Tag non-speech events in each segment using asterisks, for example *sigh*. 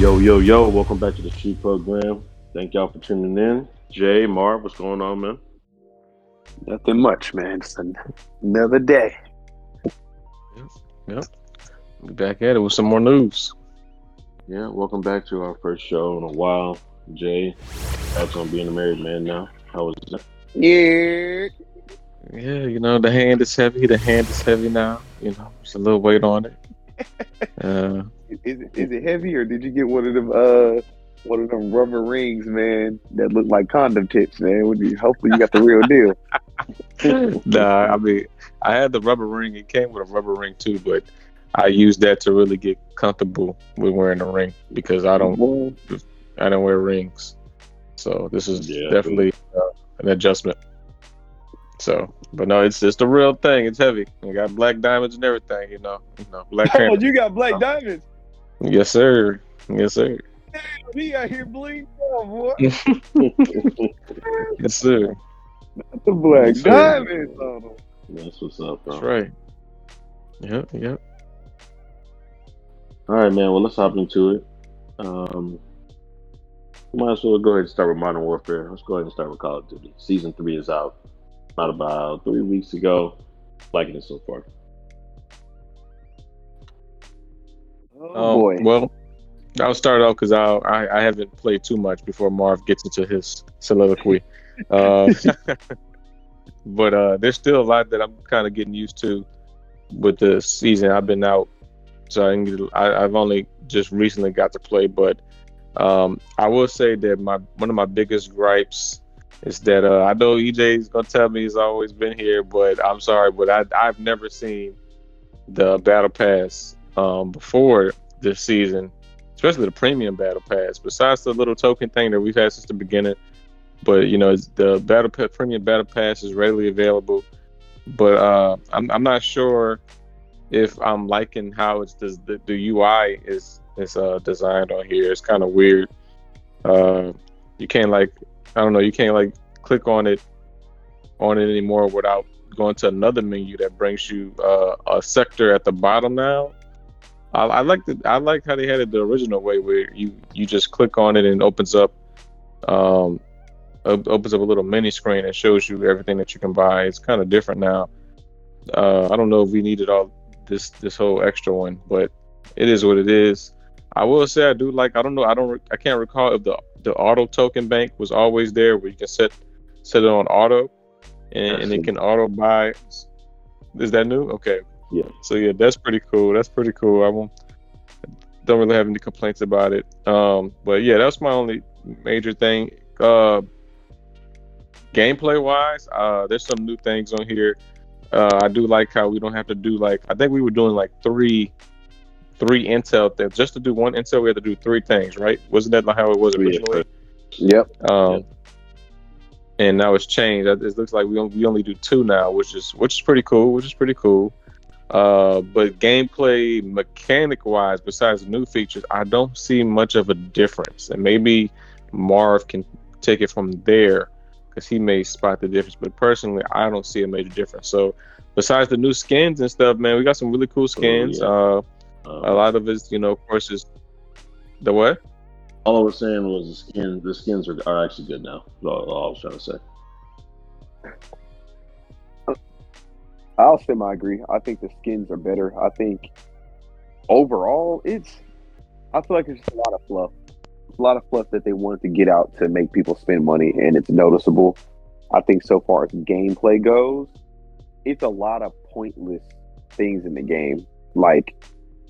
Yo, yo, yo, welcome back to the Street Program. Thank y'all for tuning in. Jay, Marv, what's going on, man? Nothing much, man. Just another day. Yep. Be back at it with some more news. Yeah, welcome back to our first show in a while. Jay, that's on being a married man now. How was that? Yeah. Yeah, you know, the hand is heavy. The hand is heavy now. You know, there's a little weight on it. *laughs* Uh, Is it, is it heavy or did you get one of them uh one of them rubber rings, man, that look like condom tips, man? When you, hopefully you got the real deal. *laughs* nah, I mean, I had the rubber ring. It came with a rubber ring too, but I used that to really get comfortable with wearing a ring because I don't, I don't wear rings. So this is Yeah, definitely uh, an adjustment. So, but no, it's just a real thing. It's heavy. You got black diamonds and everything. You know, you know, black. oh, you got black *laughs* diamonds. Yes, sir. Yes, sir. Damn, He out here bleeding out, boy. *laughs* Yes, sir. The black Yes, diamonds on him. That's what's up, bro. That's right. Yep, yep. All right, man. Well, let's hop into it. Um, might as well go ahead and start with Modern Warfare. Let's go ahead and start with Call of Duty. Season three is out. Not about three weeks ago. Liking it so far. Oh, Um, boy. Well, I'll start off because I, I I haven't played too much before Marv gets into his soliloquy. *laughs* uh, *laughs* but uh, there's still a lot that I'm kind of getting used to with the season. I've been out, so I, can get, I I've only just recently got to play. But um, I will say that my one of my biggest gripes is that uh, I know EJ is gonna tell me he's always been here, but I'm sorry, but I I've never seen the battle pass um, before this season, especially the premium battle pass. Besides the little token thing that we've had since the beginning, but you know the battle premium battle pass is readily available. But uh, I'm I'm not sure if I'm liking how it's the the, the UI is is uh, designed on here. It's kind of weird. Uh, you can't like I don't know. You can't like click on it on it anymore without going to another menu that brings you uh, a sector at the bottom now. I, I like the I like how they had it the original way where you you just click on it and it opens up um op- opens up a little mini screen and shows you everything that you can buy. It's kind of different now. Uh, I don't know if we needed all this this whole extra one, but it is what it is. I will say I do like I don't know I don't I can't recall if the the auto token bank was always there where you can set set it on auto and, and it can auto buy. Is that new? Okay. Yeah. So yeah, that's pretty cool. That's pretty cool. I won't don't really have any complaints about it. Um, but yeah, that's my only major thing. Uh, gameplay wise, uh, there's some new things on here. Uh, I do like how we don't have to do like I think we were doing like three, three intel things. Just to do one intel, we had to do three things, right? Wasn't that how it was originally? Yep. Um, and now it's changed. It it looks like we only, we only do two now, which is which is pretty cool. Which is pretty cool. Uh, but gameplay mechanic wise, besides the new features, I don't see much of a difference. And maybe Marv can take it from there because he may spot the difference. But personally, I don't see a major difference. So besides the new skins and stuff, man, we got some really cool skins. yeah. Uh, Um, a lot of it, you know, of course, is the what? all I was saying was the skins. The skins are, are actually good now. That's all, all I was trying to say. I'll semi agree. I think the skins are better. I think overall, it's. I feel like it's just a lot of fluff. A lot of fluff that they wanted to get out to make people spend money, and it's noticeable. I think so far as gameplay goes, it's a lot of pointless things in the game. Like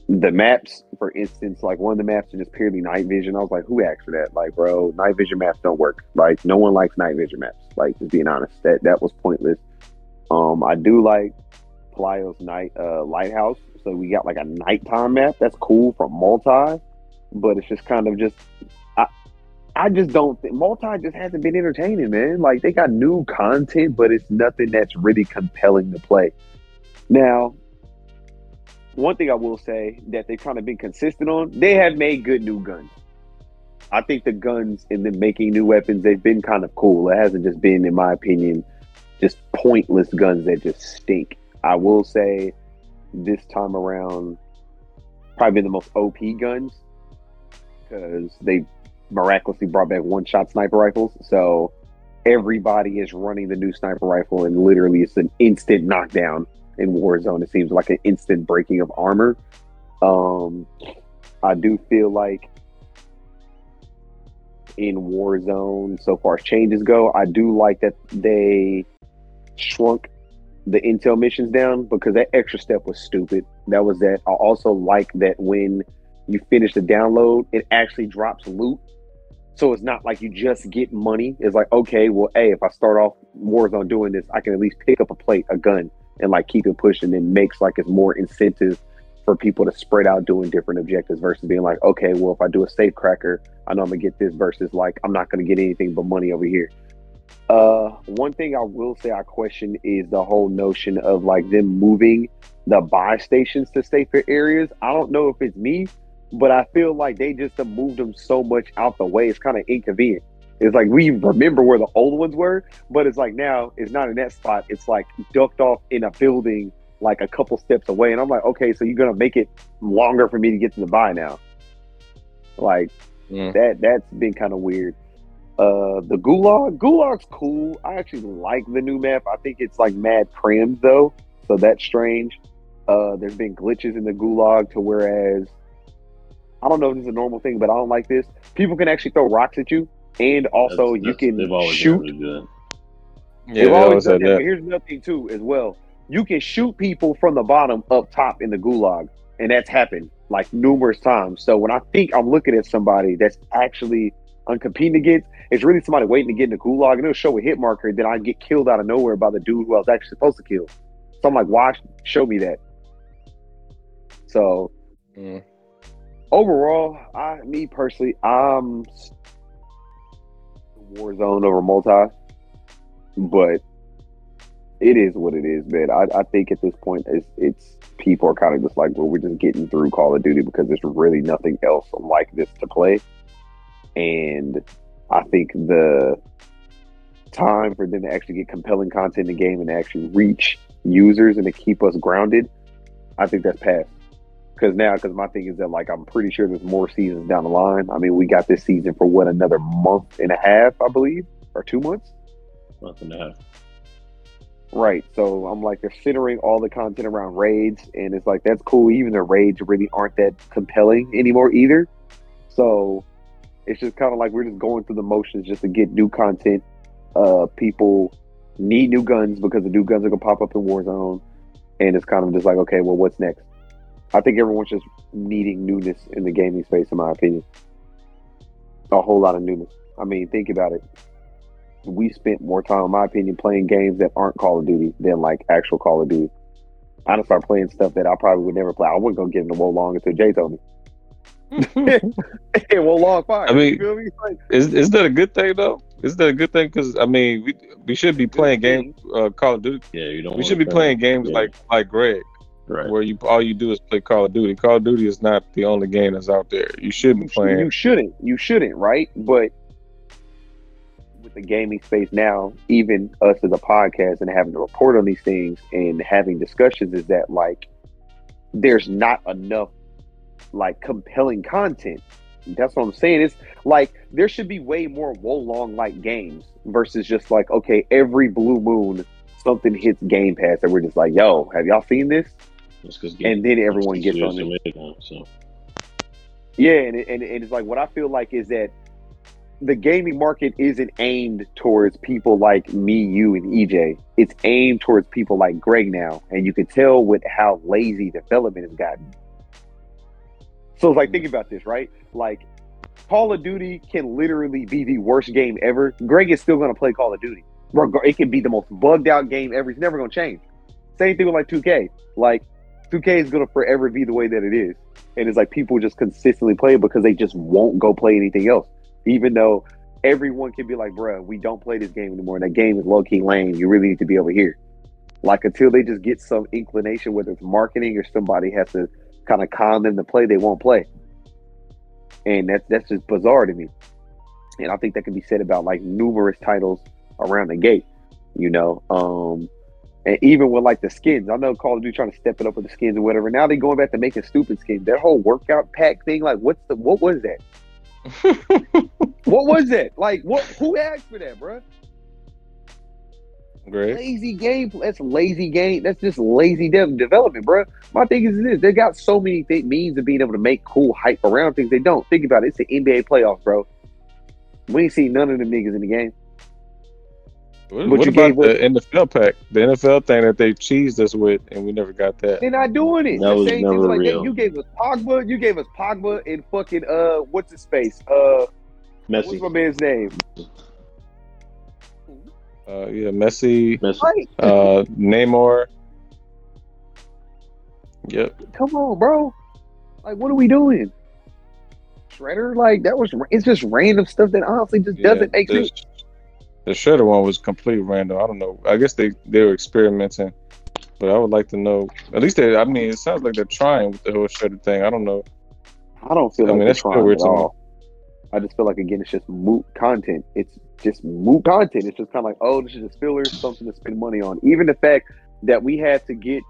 the maps, for instance, like one of the maps is just purely night vision. I was like, who asked for that? Like, bro, night vision maps don't work. Like, no one likes night vision maps. Like, just being honest, that that was pointless. Um, I do like Pelayo's night uh, lighthouse. So we got like a nighttime map. That's cool from multi, but it's just kind of just I I just don't think multi just hasn't been entertaining, man. Like they got new content, but it's nothing that's really compelling to play. Now, one thing I will say that they've kind of been consistent on, they have made good new guns. I think the guns and them making new weapons, they've been kind of cool. It hasn't just been, in my opinion, just pointless guns that just stink. I will say this time around, probably the most OP guns because they miraculously brought back one shot sniper rifles. So everybody is running the new sniper rifle, and literally it's an instant knockdown in Warzone. It seems like an instant breaking of armor. Um, I do feel like in Warzone, so far as changes go, I do like that they shrunk the intel missions down because that extra step was stupid. That was that. I also like that when you finish the download, it actually drops loot. So it's not like you just get money. It's like, okay, well, hey, if I start off Warzone doing this, I can at least pick up a plate, a gun, and like keep it pushing and makes like it's more incentive for people to spread out doing different objectives versus being like, okay, well, if I do a safe cracker, I know I'm gonna get this versus like I'm not gonna get anything but money over here. Uh, one thing I will say I question is the whole notion of like them moving the buy stations to safer areas. I don't know if it's me, but I feel like they just have moved them so much out the way. It's kind of inconvenient. It's like we remember where the old ones were, but it's like now it's not in that spot. It's like ducked off in a building like a couple steps away. And I'm like, okay, so you're gonna make it longer for me to get to the buy now. Like Mm. that that's been kind of weird. Uh the gulag, gulag's cool. I actually like the new map. I think it's like mad crammed though, so that's strange. Uh there's been glitches in the gulag to whereas I don't know if this is a normal thing, but I don't like this. People can actually throw rocks at you, and also That's- you that's- can they've always shoot really good. Yeah, They've they always always done that. That. here's another thing too, as well. You can shoot people from the bottom up top in the gulag, and that's happened like numerous times. So when I think I'm looking at somebody that's actually I'm competing against, it's really somebody waiting to get in the gulag, and it'll show a hit marker. Then I get killed out of nowhere by the dude who I was actually supposed to kill. So I'm like, why show me that? So Mm. overall, I me personally, I'm Warzone over multi, but it is what it is, man. I, I think at this point, it's, it's people are kind of just like, well, we're just getting through Call of Duty because there's really nothing else like this to play, and I think the time for them to actually get compelling content in the game and to actually reach users and to keep us grounded, I think that's past. Because now because my thing is that like i'm pretty sure there's more seasons down the line. I mean we got this season for what another month and a half i believe or two months? Month and a half. right. So i'm like they're centering all the content around raids and it's like that's cool. Even the raids really aren't that compelling anymore either. So it's just kind of like we're just going through the motions just to get new content uh people need new guns because the new guns are gonna pop up in warzone and it's kind of just like okay well what's next I think everyone's just needing newness in the gaming space, in my opinion. A whole lot of newness. I mean, think about it. We spent more time, in my opinion, playing games that aren't Call of Duty than like actual Call of Duty. I done started playing stuff that I probably would never play. I wouldn't go get into Wo Long until Jay told me. *laughs* hey, Wo Long fire. I mean, you feel me? Like, Is is that a good thing though? Is that a good thing? Because I mean, we we should be playing games, uh, Call of Duty. Yeah, you don't. We should be playing games yeah, like like Greg, right. where you all you do is play Call of Duty. Call of Duty is not the only game that's out there. You should be you, sh- playing. you shouldn't. You shouldn't, right? But with the gaming space now, even us as a podcast and having to report on these things and having discussions, is that like there's not enough like compelling content. That's what I'm saying. It's like there should be way more Wo Long like games versus just like okay, every blue moon something hits Game Pass and we're just like, yo, have y'all seen this? And then everyone gets on it. So Yeah, and, it, and, and it's like what I feel like is that the gaming market isn't aimed towards people like me, you, and EJ. It's aimed towards people like Greg now, and you can tell with how lazy development has gotten. So it's like, think about this, right? Like, Call of Duty can literally be the worst game ever. Greg is still going to play Call of Duty. It can be the most bugged out game ever. It's never going to change. Same thing with like 2K. Like, 2K is going to forever be the way that it is. And it's like people just consistently play it because they just won't go play anything else. Even though everyone can be like, bruh, we don't play this game anymore. And that game is low key lame. You really need to be over here. Like until they just get some inclination, whether it's marketing or somebody has to kind of con them to play, they won't play. And that's that's just bizarre to me. And I think that can be said about like numerous titles around the gate, you know. Um and even with like the skins, I know Call of Duty trying to step it up with the skins or whatever. Now they're going back to making stupid skins. That whole workout pack thing, like what's the what was that? *laughs* what was that? Like, what? Who asked for that, bro? Great. Lazy game. That's lazy game. That's just lazy de- development, bro. My thing is this: they got so many th- means of being able to make cool hype around things. They don't think about it. It's the NBA playoffs, bro. We ain't seen none of them niggas in the game. What, what you about gave the NFL pack? The NFL thing that they cheesed us with, and we never got that. They're not doing it. That The was same never thing, like real. That. You gave us Pogba. You gave us Pogba and fucking uh, what's his face? Uh, Messi. what's my man's name? Uh, yeah, Messi, Messi. Right. uh, Neymar. Yep. Come on, bro. Like, what are we doing? Shredder, like that was. It's just random stuff that honestly just Yeah, doesn't make sense. The Shredder one was complete random. I don't know. I guess they they were experimenting, but I would like to know. At least they. I mean, it sounds like they're trying with the whole Shredder thing. I don't know. I don't feel I like mean, they're that's trying weird at to me. all. I just feel like again, it's just moot content. It's just move content. It's just kind of like, oh, this is just filler, something to spend money on. Even the fact that we had to get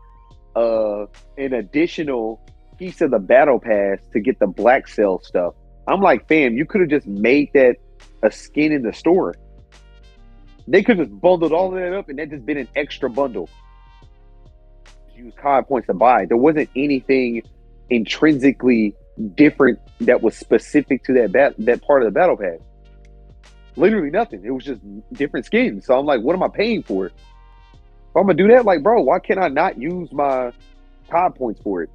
uh an additional piece of the battle pass to get the black cell stuff. I'm like, fam, you could have just made that a skin in the store. They could have just bundled all of that up and that just been an extra bundle. Use COD points to buy. There wasn't anything intrinsically different that was specific to that bat- that part of the battle pass. Literally nothing. It was just different skins. So I'm like, what am I paying for? If I'm gonna do that, like, bro, why can't I not use my COD points for it?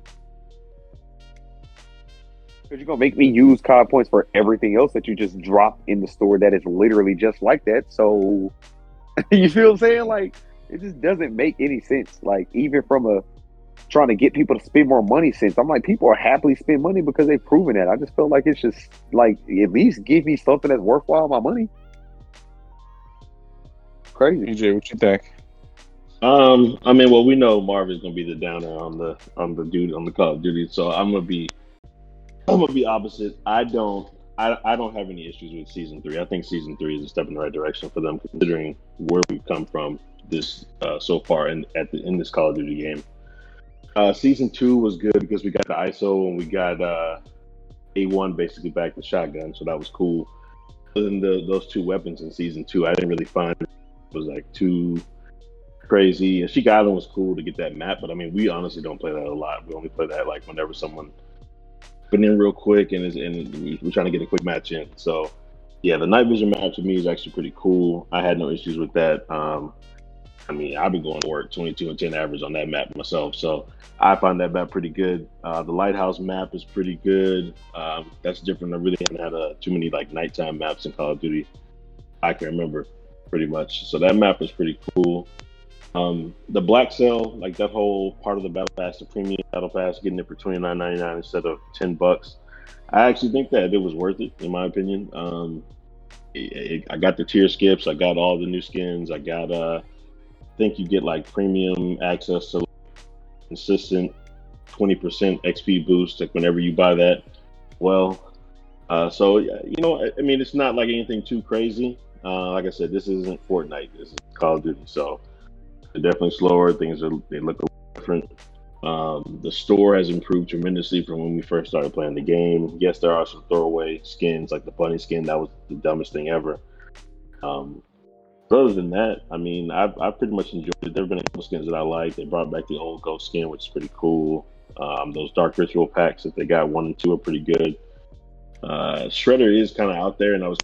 Because you're gonna make me use COD points for everything else that you just drop in the store that is literally just like that. So *laughs* you feel I'm saying? Like, it just doesn't make any sense. Like, even from a trying to get people to spend more money since I'm like, people are happily spend money because they've proven that. I just feel like it's just like at least give me something that's worthwhile my money. Crazy. EJ, what you think? Um, I mean, well, we know Marvin's gonna be the downer on the on the dude on the Call of Duty, so I'm gonna be I'm gonna be opposite. I don't I, I don't have any issues with season three. I think season three is a step in the right direction for them, considering where we've come from this uh, so far in at the, in this Call of Duty game. Uh, season two was good because we got the ISO and we got uh, A1 basically back to shotgun, so that was cool. Than the, those two weapons in season two, I didn't really find it was like too crazy. And Ashika Island was cool to get that map, but I mean, we honestly don't play that a lot. We only play that like whenever someone put in real quick and is and we- we're trying to get a quick match in. So yeah, the night vision map to me is actually pretty cool. I had no issues with that. Um, I mean, I've been going to work 22 and 10 average on that map myself, so I find that map pretty good. Uh, the lighthouse map is pretty good. Um, that's different. I really haven't had uh, too many like nighttime maps in Call of Duty. I can remember pretty much. So that map is pretty cool. Um, the Black Cell, like that whole part of the Battle Pass, the premium Battle Pass, getting it for twenty nine ninety nine instead of ten bucks. I actually think that it was worth it, in my opinion. Um, it, it- I got the tier skips, I got all the new skins, I got. Uh, think you get like premium access to consistent twenty percent XP boost, like whenever you buy that. Well, uh, so you know, I- mean, it's not like anything too crazy. Uh, like I said, this isn't Fortnite. This is Call of Duty, so they're definitely slower. Things are they look different. Um, the store has improved tremendously from when we first started playing the game. Yes, there are some throwaway skins, like the bunny skin. That was the dumbest thing ever. Um, other than that, I mean, I've, I've pretty much enjoyed it. There have been a couple skins that I like. They brought back the old ghost skin, which is pretty cool. Um, those dark ritual packs that they got one and two are pretty good. Uh, Shredder is kind of out there, and I was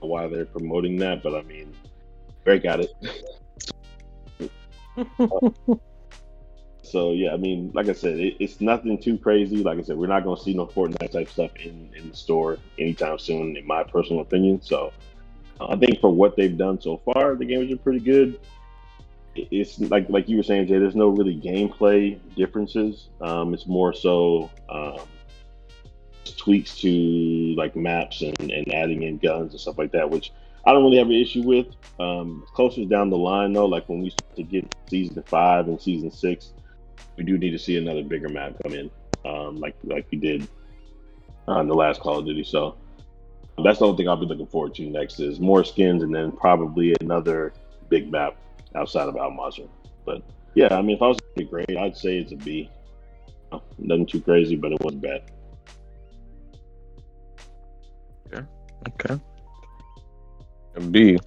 why they're promoting that, but I mean, Drake got it. *laughs* So yeah, I mean, like I said, it, it's nothing too crazy. Like I said, we're not going to see no Fortnite type stuff in in the store anytime soon, in my personal opinion. So I think for what they've done so far, the games are pretty good. It's like like you were saying, Jay. There's no really gameplay differences. Um, it's more so um, tweaks to like maps and, and adding in guns and stuff like that, which I don't really have an issue with. Um, closer down the line though, like when we start to get season five and season six, we do need to see another bigger map come in, um, like like we did on the last Call of Duty. So that's the only thing I'll be looking forward to next is more skins and then probably another big map outside of Al Mazrah. But yeah, I mean, if I was to be grade, I'd say it's a B. Uh, Nothing too crazy, but it wasn't bad. Okay. Okay. A B.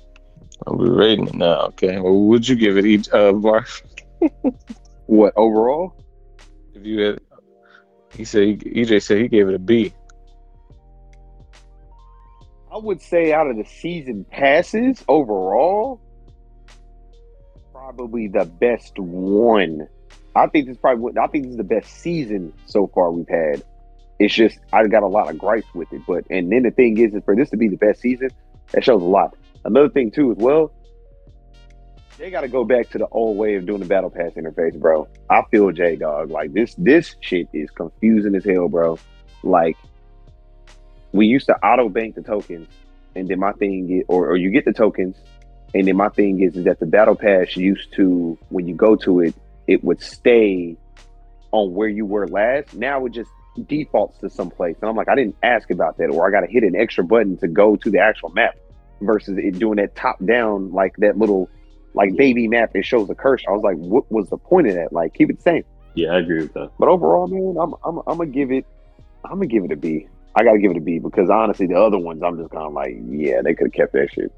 I'll be rating it now. Okay. Well, would you give it each uh Mark? *laughs* What overall? If you had he said he, EJ said he gave it a B. I would say out of the season passes overall, probably the best one. I think this probably I think this is the best season so far we've had. It's just I got a lot of gripes with it, but and then the thing is, is for this to be the best season, that shows a lot. Another thing too, as well, they got to go back to the old way of doing the battle pass interface, bro. I feel J dog like this. This shit is confusing as hell, bro. Like we used to auto bank the tokens, and then my thing is, or, or you get the tokens, and then my thing is, is that the battle pass used to when you go to it, it would stay on where you were last. Now it just defaults to someplace, and I'm like, I didn't ask about that, or I got to hit an extra button to go to the actual map versus it doing that top down like that little like baby map. It shows a curse. I was like, what was the point of that? Like, keep it the same. Yeah, I agree with that. But overall, man, I'm I'm I'm gonna give it. I'm gonna give it a B. I gotta give it a B because honestly, the other ones, I'm just kind of like, yeah, they could have kept that shit.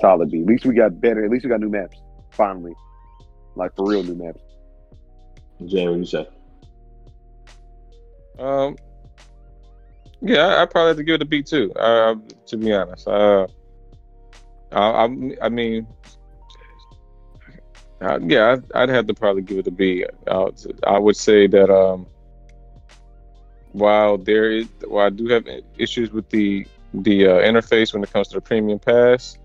Solid B. At least we got better. At least we got new maps. Finally, like for real new maps. Jay, what you say? Um, yeah, I, I probably have to give it a B too. Uh, to be honest, uh, I, I, I mean, uh, yeah, I'd, I'd have to probably give it a B. Uh, I would say that um, while there is, while I do have issues with the the uh, interface when it comes to the premium pass,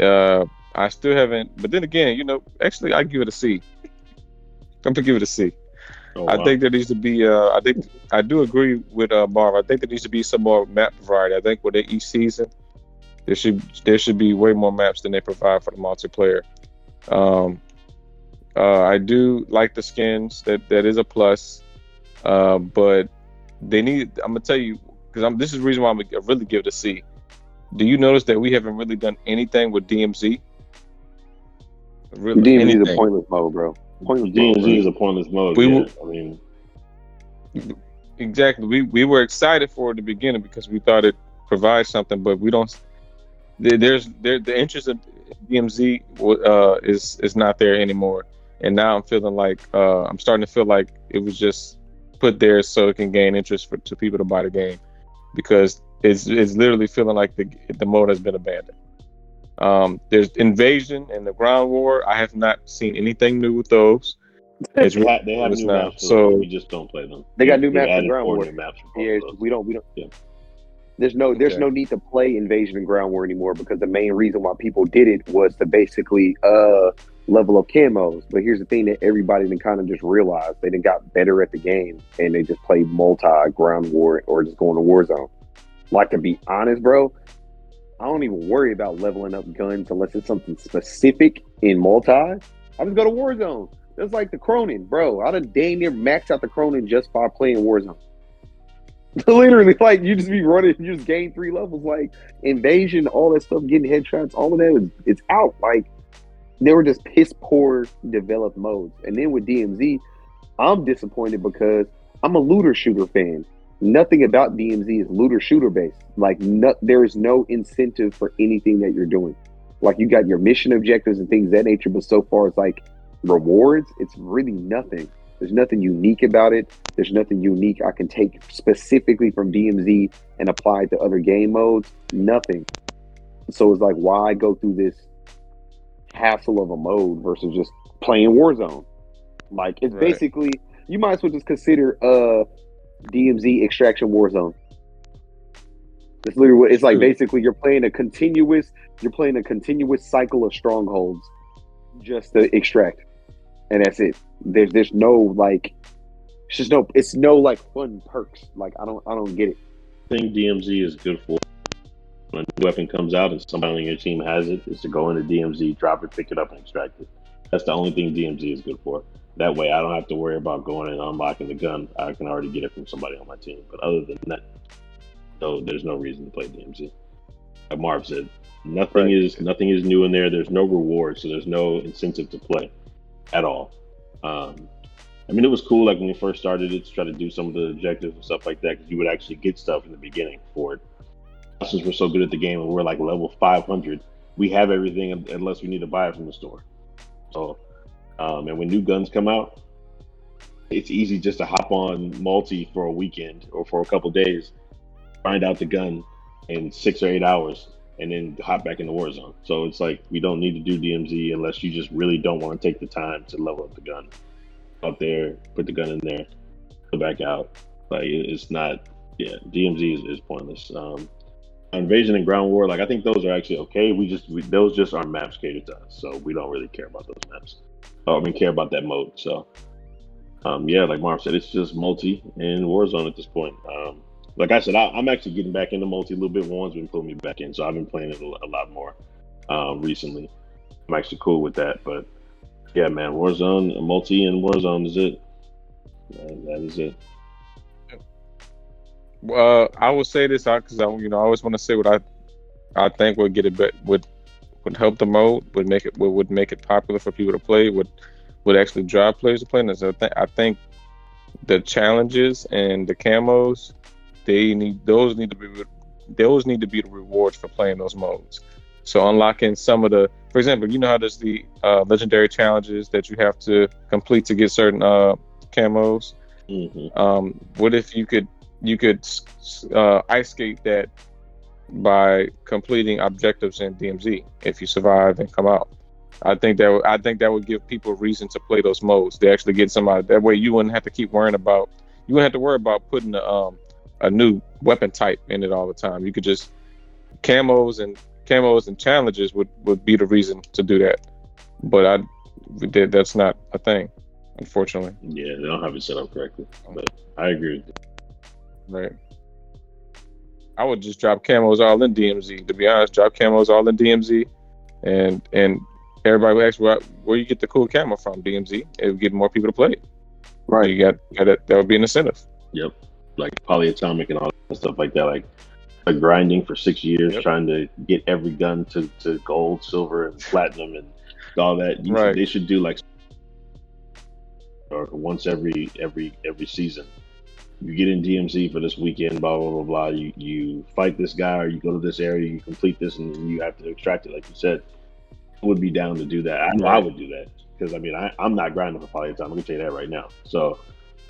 uh, I still haven't. But then again, you know, actually, I give it a C. I'm gonna give it a C. Oh, I think there needs to be. Uh, I think I do agree with uh, Marv. I think there needs to be some more map variety. I think with each season, there should there should be way more maps than they provide for the multiplayer. Um, uh, I do like the skins. That that is a plus. Uh, but they need. I'm gonna tell you because I'm. This is the reason why I'm gonna really give it a C. Do you notice that we haven't really done anything with DMZ? Really, DMZ is a anything. pointless mode, bro. Pointless mode. DMZ is a pointless mode. We yeah. will- I mean, Exactly. We we were excited for it at the beginning because we thought it provides something, but we don't. There's there the interest of DMZ uh, is is not there anymore, and now I'm feeling like uh, I'm starting to feel like it was just put there so it can gain interest for to people to buy the game, because it's it's literally feeling like the the mode has been abandoned. Um, there's invasion and the ground war. I have not seen anything new with those. It's they, ha- they have new not. maps, so So- we just don't play them. They got new They've maps for Ground War. maps Yeah, we don't we don't. Yeah. There's no there's Okay. no need to play Invasion and Ground War anymore because the main reason why people did it was to basically uh level of camos. But here's the thing that everybody then kind of just realized they then got better at the game and they just played multi Ground War or just going to Warzone. Like to be honest, bro, I don't even worry about leveling up guns unless it's something specific in multi. I just go to war Warzone. That's like the Cronen, bro. I done damn near maxed out the Cronen just by playing Warzone. *laughs* Literally, like you just be running, you just gain three levels, like invasion, all that stuff, getting headshots, all of that is it's out. Like they were just piss poor developed modes. And then with DMZ, I'm disappointed because I'm a looter shooter fan. Nothing about DMZ is looter shooter based. Like no, there is no incentive for anything that you're doing. Like you got your mission objectives and things that nature, but so far as like rewards, it's really nothing. There's nothing unique about it. There's nothing unique I can take specifically from DMZ and apply to other game modes. Nothing. So it's like, why go through this hassle of a mode versus just playing Warzone? Like it's Right. basically you might as well just consider uh DMZ Extraction Warzone. It's literally what it's like. Basically, you're playing a continuous you're playing a continuous cycle of strongholds just to extract, and that's it. There's there's no like it's just no it's no like fun perks. Like I don't I don't get it. thing DMZ is good for when a new weapon comes out and somebody on your team has it is to go into DMZ, drop it, pick it up, and extract it. That's the only thing DMZ is good for. That way, I don't have to worry about going and unlocking the gun. I can already get it from somebody on my team. But other than that, no, there's no reason to play DMZ. Like Marv said, nothing Right. is nothing is new in there. There's no reward, so there's no incentive to play at all. Um, I mean, it was cool like when we first started it to try to do some of the objectives and stuff like that because you would actually get stuff in the beginning for it. Since we're so good at the game and we're like level 500, we have everything unless we need to buy it from the store. So, um, and when new guns come out, it's easy just to hop on multi for a weekend or for a couple days, find out the gun in six or eight hours, and then hop back in the war zone. So it's like we don't need to do DMZ unless you just really don't want to take the time to level up the gun out there, put the gun in there, go back out. Like it's not, yeah, DMZ is, is pointless. Um, Invasion and Ground War, like I think those are actually okay. We just we, those just aren't maps catered to us, so we don't really care about those maps. I mean, care about that mode. So, um, yeah, like Marv said, it's just multi and Warzone at this point. Um, like I said, I, am actually getting back into multi a little bit. One's been pulling me back in, so I've been playing it a, lot more um, recently. I'm actually cool with that, but yeah, man, Warzone, multi and Warzone is it. that is it. Uh, I will say this because I, you know, I always want to say what I, I think would get it but would, would help the mode, would make it would, would make it popular for people to play, would, would actually drive players to play. And so I, th- I think the challenges and the camos, they need those need to be those need to be the rewards for playing those modes. So unlocking some of the, for example, you know how there's the uh, legendary challenges that you have to complete to get certain uh, camos. Mm-hmm. Um, what if you could you could uh, ice skate that by completing objectives in DMZ if you survive and come out. I think that I think that would give people reason to play those modes. They actually get somebody that way. You wouldn't have to keep worrying about. You wouldn't have to worry about putting a, um, a new weapon type in it all the time. You could just camos and camos and challenges would would be the reason to do that. But I that's not a thing, unfortunately. Yeah, they don't have it set up correctly. But I agree. Right. I would just drop camos all in DMZ. To be honest, drop camos all in DMZ, and and everybody would ask where, where you get the cool camo from. DMZ. It would get more people to play. Right. You got, got that. That would be an incentive. Yep. Like polyatomic and all that stuff like that. Like, like grinding for six years, yep. trying to get every gun to, to gold, silver, and platinum, and all that. You right. Should, they should do like or once every every every season you get in DMZ for this weekend, blah blah blah blah. You you fight this guy, or you go to this area, you complete this, and you have to extract it, like you said. I would be down to do that. I know I would do that because I mean I, I'm not grinding for polytime. I'm gonna tell you that right now. So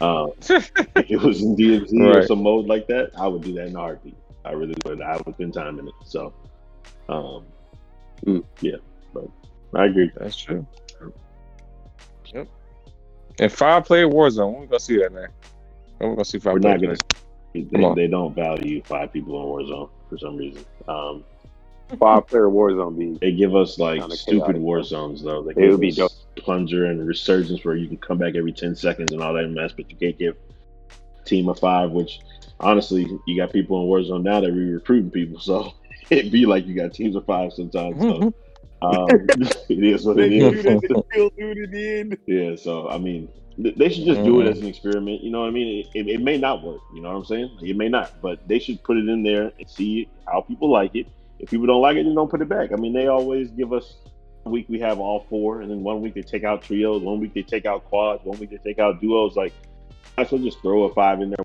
um, *laughs* if it was in DMZ right. or some mode like that, I would do that in a heartbeat. I really would. I would spend time in it. So um, mm, yeah, but I agree. That's true. Yep. And five player Warzone. We gonna see that man? I'm gonna see five. We're not gonna. They, they, don't value five people in Warzone for some reason. Um, five player Warzone be. They give us like stupid war zones though. They it would be dope. plunder and resurgence where you can come back every ten seconds and all that mess, but you can't give team of five. Which honestly, you got people in Warzone now that re recruiting people, so *laughs* it'd be like you got teams of five sometimes. So. *laughs* Um, *laughs* it is what it is. yeah, so I mean, they should just do it as mm-hmm. an experiment. You know what I mean? It, it, may not work. You know what I'm saying? It may not, but they should put it in there and see how people like it. If people don't like it, then don't put it back. I mean, they always give us a week we have all four, and then one week they take out trios, one week they take out quads, one week they take out duos. Like, I should just throw a five in there.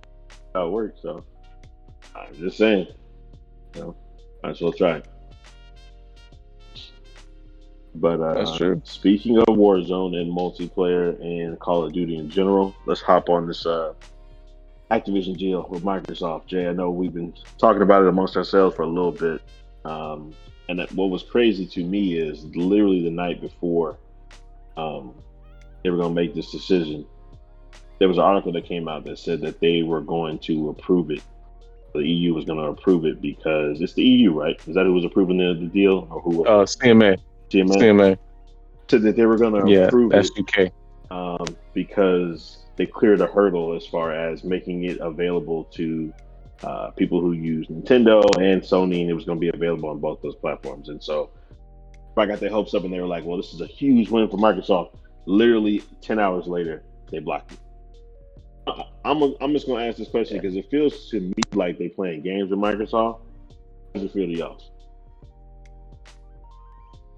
How it works. So, I'm just saying. You know, as well try. But uh, that's true. Speaking of Warzone and multiplayer and Call of Duty in general, let's hop on this uh, Activision deal with Microsoft. Jay, I know we've been talking about it amongst ourselves for a little bit. Um, and that, what was crazy to me is literally the night before um, they were going to make this decision, there was an article that came out that said that they were going to approve it. The EU was going to approve it because it's the EU, right? Is that who was approving the, the deal, or who? Uh, CMA. CMA, CMA. said that they were going to yeah, approve it Um, because they cleared a hurdle as far as making it available to uh, people who use Nintendo and Sony, and it was going to be available on both those platforms. And so I got their hopes up, and they were like, "Well, this is a huge win for Microsoft." Literally ten hours later, they blocked it. I'm a, I'm just going to ask this question because it feels to me like they're playing games with Microsoft. How does it feel to y'all?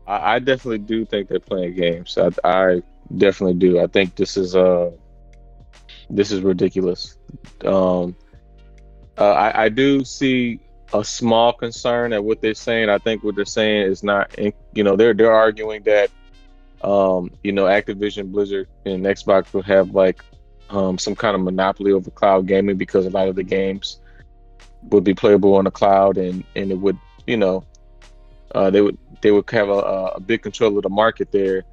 I, I definitely do think they're playing games. I, I, definitely do. I think this is uh this is ridiculous. Um, uh, I, I do see a small concern at what they're saying. I think what they're saying is not, you know, they're they're arguing that, um, you know, Activision, Blizzard, and Xbox will have like um, some kind of monopoly over cloud gaming because a lot of the games would be playable on the cloud, and and it would, you know, uh, they would they would have a, a big control of the market there.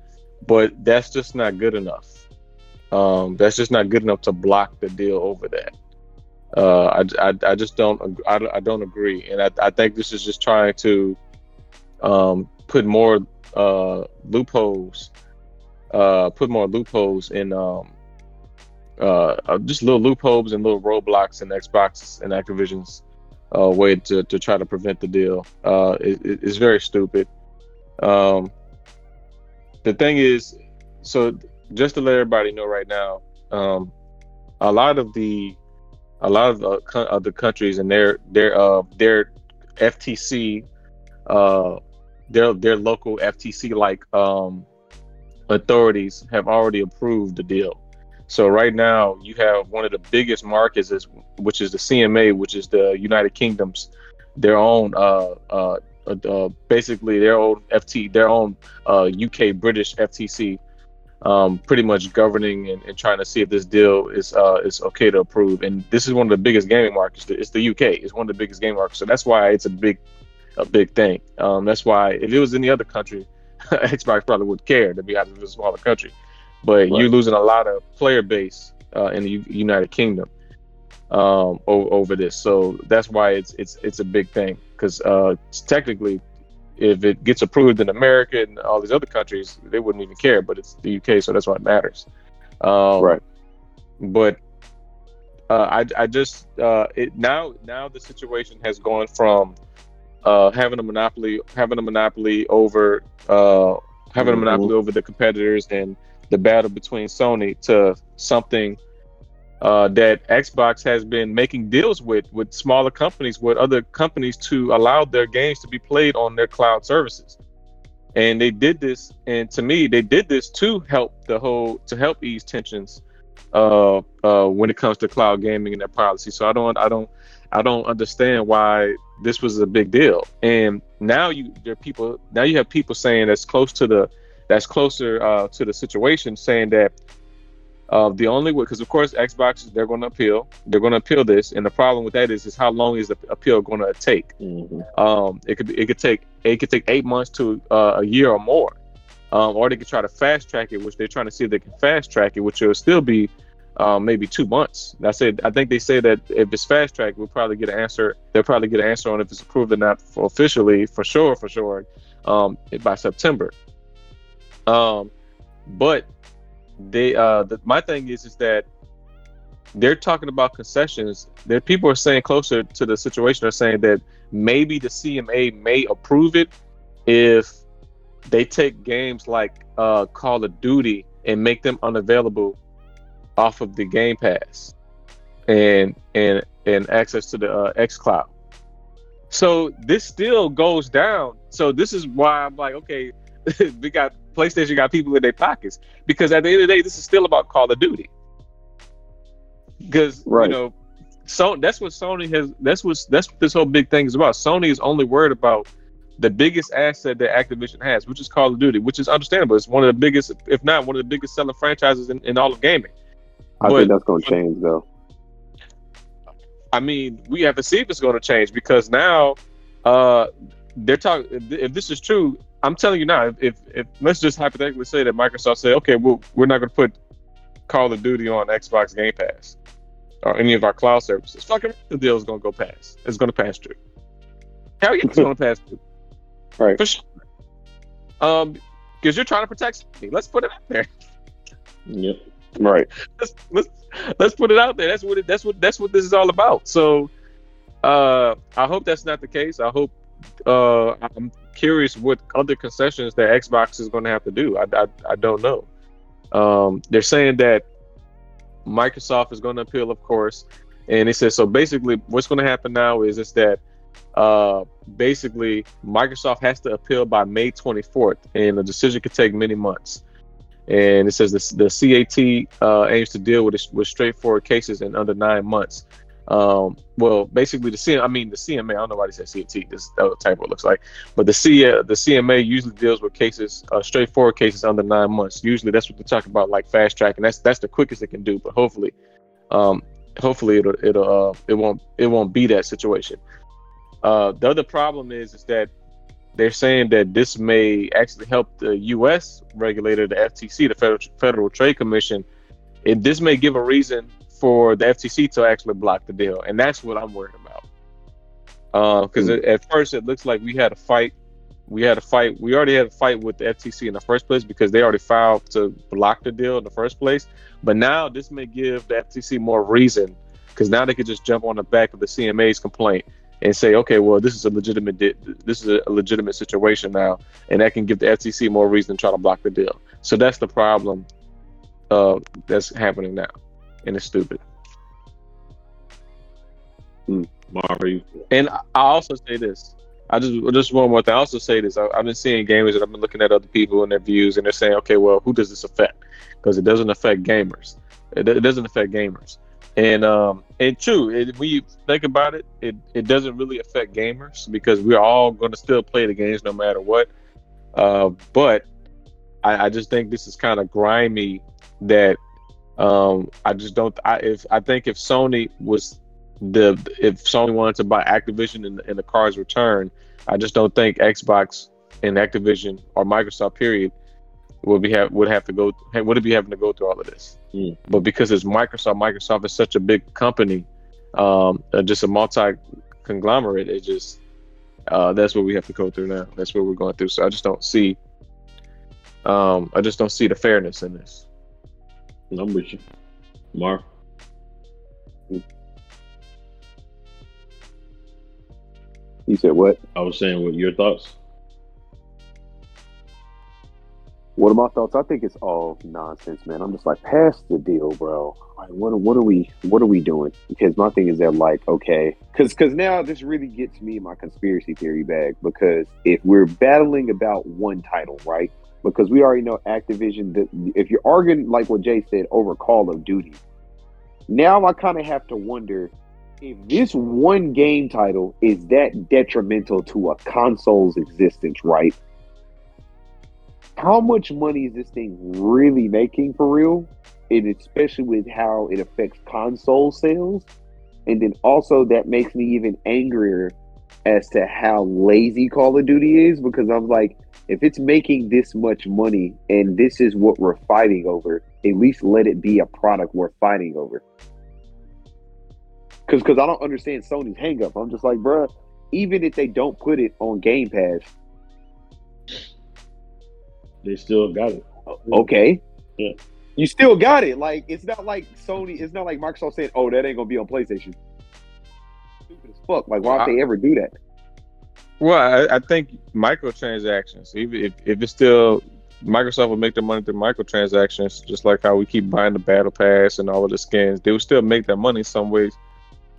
But that's just not good enough. Um, that's just not good enough to block the deal over that. Uh, I, I, I, just don't I, I don't agree, and I, I think this is just trying to um, put more uh, loopholes, uh, put more loopholes in um, uh, uh just little loopholes and little roadblocks in Xbox and Activision's uh, way to, to try to prevent the deal. It, it's very stupid. Um, the thing is, so just to let everybody know right now, um, a lot of the a lot of uh, co- other countries and their their uh their FTC uh their their local FTC like um authorities have already approved the deal. So right now you have one of the biggest markets is which is the CMA, which is the United Kingdom's their own uh uh, uh, uh basically their own FT their own uh UK British FTC um, pretty much governing and, and, trying to see if this deal is uh, is okay to approve. And this is one of the biggest gaming markets. It's the UK. It's one of the biggest gaming markets. So that's why it's a big a big thing. Um, that's why if it was any other country, *laughs* Xbox probably would care to be out of a smaller country. But right. you're losing a lot of player base uh, in the U- United Kingdom um, o- over this. So that's why it's it's it's a big thing because uh, technically if it gets approved in America and all these other countries, they wouldn't even care. But it's the UK, so that's why it matters. Um, right. But uh, I, I just uh, it now now the situation has gone from uh, having a monopoly having a monopoly over uh, having mm-hmm. a monopoly over the competitors and the battle between Sony to something uh, that Xbox has been making deals with with smaller companies, with other companies to allow their games to be played on their cloud services. And they did this, and to me, they did this to help the whole to help ease tensions uh, uh, when it comes to cloud gaming and their policy. So I don't, I don't, I don't understand why this was a big deal. And now you there are people now you have people saying that's close to the that's closer uh, to the situation saying that uh, the only way, because of course Xbox they're going to appeal, they're going to appeal this, and the problem with that is, is how long is the appeal going to take? Mm-hmm. Um, it could it could take it could take eight months to uh, a year or more, um, or they could try to fast track it, which they're trying to see if they can fast track it, which will still be um, maybe two months. I said I think they say that if it's fast track, we'll probably get an answer. They'll probably get an answer on if it's approved or not for officially, for sure, for sure, um, by September. Um, but they uh the, my thing is is that they're talking about concessions. There people are saying closer to the situation are saying that maybe the CMA may approve it if they take games like uh, Call of Duty and make them unavailable off of the Game Pass and and and access to the uh, X Cloud. So this still goes down. So this is why I'm like, okay, *laughs* we got PlayStation got people in their pockets because at the end of the day, this is still about Call of Duty. Because right. you know, so that's what Sony has. That's what that's what this whole big thing is about. Sony is only worried about the biggest asset that Activision has, which is Call of Duty, which is understandable. It's one of the biggest, if not one of the biggest selling franchises in, in all of gaming. I but, think that's going to change, though. I mean, we have to see if it's going to change because now uh, they're talking. If this is true, I'm telling you now, if, if, if let's just hypothetically say that Microsoft say, okay, well, we're not going to put Call of Duty on Xbox Game Pass or any of our cloud services, fucking the deal is going to go past. It's going to pass through. Hell yeah, it's going to pass through. *laughs* Right. For sure. Um, because you're trying to protect me. Let's put it out there. Yep. Right. Let's, let's let's put it out there. That's what it, that's what that's what this is all about. So, uh, I hope that's not the case. I hope uh, I'm curious what other concessions that Xbox is going to have to do. I, I, I don't know. Um, they're saying that Microsoft is going to appeal, of course, and he says so. Basically, what's going to happen now is is that uh, basically Microsoft has to appeal by May 24th, and the decision could take many months. and it says the, the CAT uh, aims to deal with with straightforward cases in under nine months. Um, well, basically the CM, I mean the CMA. I don't know why they said CMT, This of it looks like, but the C uh, the CMA usually deals with cases, uh, straightforward cases under nine months. Usually that's what they talk about, like fast track, and that's that's the quickest it can do. But hopefully, um, hopefully it'll it'll uh, it won't it won't be that situation. Uh, the other problem is is that they're saying that this may actually help the U.S. regulator, the FTC, the Federal, Federal Trade Commission, and this may give a reason for the FTC to actually block the deal, and that's what I'm worried about. Because uh, mm. at first it looks like we had a fight. We had a fight. We already had a fight with the FTC in the first place because they already filed to block the deal in the first place. But now this may give the FTC more reason because now they could just jump on the back of the CMA's complaint and say, okay, well, this is a legitimate di- this is a legitimate situation now, and that can give the FTC more reason to try to block the deal. So that's the problem uh, that's happening now, and it's stupid. Mm, Mario. And I also say this. I just just one more thing. I also say this. I, have been seeing gamers and I've been looking at other people and their views, and they're saying, okay, well, who does this affect? Because it doesn't affect gamers. It, it doesn't affect gamers. And um, and true, it, when you think about it, it, it doesn't really affect gamers because we're all going to still play the games no matter what. Uh, but I, I just think this is kind of grimy. That um, I just don't. I if I think if Sony was the if Sony wanted to buy Activision in, and the car's return, I just don't think Xbox and Activision or Microsoft period would be have would have to go would it be having to go through all of this. Mm. But because it's Microsoft, Microsoft is such a big company, um, uh, just a multi conglomerate. It just uh, that's what we have to go through now. That's what we're going through. So I just don't see, um, I just don't see the fairness in this. I'm with you, Mark. You said what? I was saying, what your thoughts? What are my thoughts? I think it's all nonsense, man. I'm just like, pass the deal, bro. Like, what what are we what are we doing? Because my thing is they're like, okay, because because now this really gets me my conspiracy theory bag. Because if we're battling about one title, right? Because we already know Activision. If you're arguing like what Jay said over Call of Duty, now I kind of have to wonder if this one game title is that detrimental to a console's existence, right? how much money is this thing really making for real? And especially with how it affects console sales. And then also that makes me even angrier as to how lazy Call of Duty is because I'm like, if it's making this much money and this is what we're fighting over, at least let it be a product we're fighting over. Because because I don't understand Sony's hangup. I'm just like, bruh, even if they don't put it on Game Pass, they still got it. Uh, okay. Yeah. You still got it. Like it's not like Sony. It's not like Microsoft saying, "Oh, that ain't gonna be on PlayStation." Stupid as fuck. Like, why would they ever do that? Well, I, I think microtransactions. Even if, if it's still Microsoft will make their money through microtransactions, just like how we keep buying the battle pass and all of the skins. They will still make their money some ways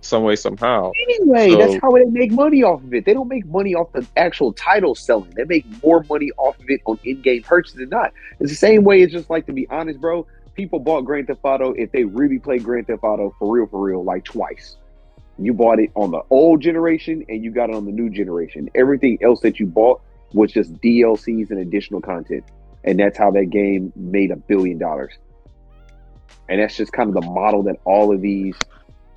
some way somehow. Anyway, so, that's how they make money off of it. They don't make money off the actual title selling. They make more money off of it on in-game purchases than not. It's the same way. It's just like to be honest, bro. People bought Grand Theft Auto if they really played Grand Theft Auto for real, for real, like twice. You bought it on the old generation and you got it on the new generation. Everything else that you bought was just DLCs and additional content. And that's how that game made a billion dollars. And that's just kind of the model that all of these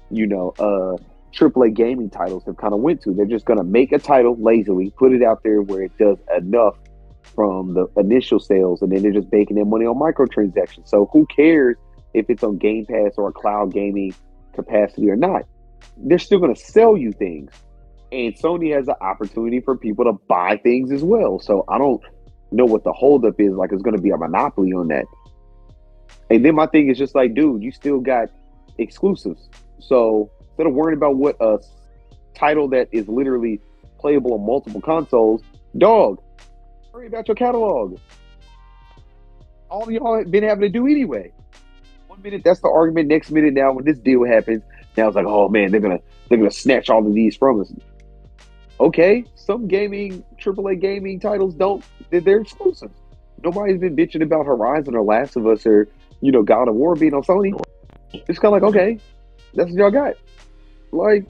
you know, uh, AAA gaming titles have kind of went to. They're just going to make a title lazily, put it out there where it does enough from the initial sales, and then they're just making their money on microtransactions. So who cares if it's on Game Pass or a cloud gaming capacity or not? They're still going to sell you things, and Sony has an opportunity for people to buy things as well. So I don't know what the holdup is. Like it's going to be a monopoly on that. And then my thing is just like, dude, you still got exclusives. So instead of worrying about what a title that is literally playable on multiple consoles, dog, worry about your catalog. All y'all been having to do anyway. One minute that's the argument. Next minute now, when this deal happens, now was like, oh man, they're gonna they're gonna snatch all of these from us. Okay, some gaming AAA gaming titles don't they're, they're exclusive. Nobody's been bitching about Horizon or Last of Us or you know God of War being on Sony. It's kind of like okay, that's what y'all got. Like,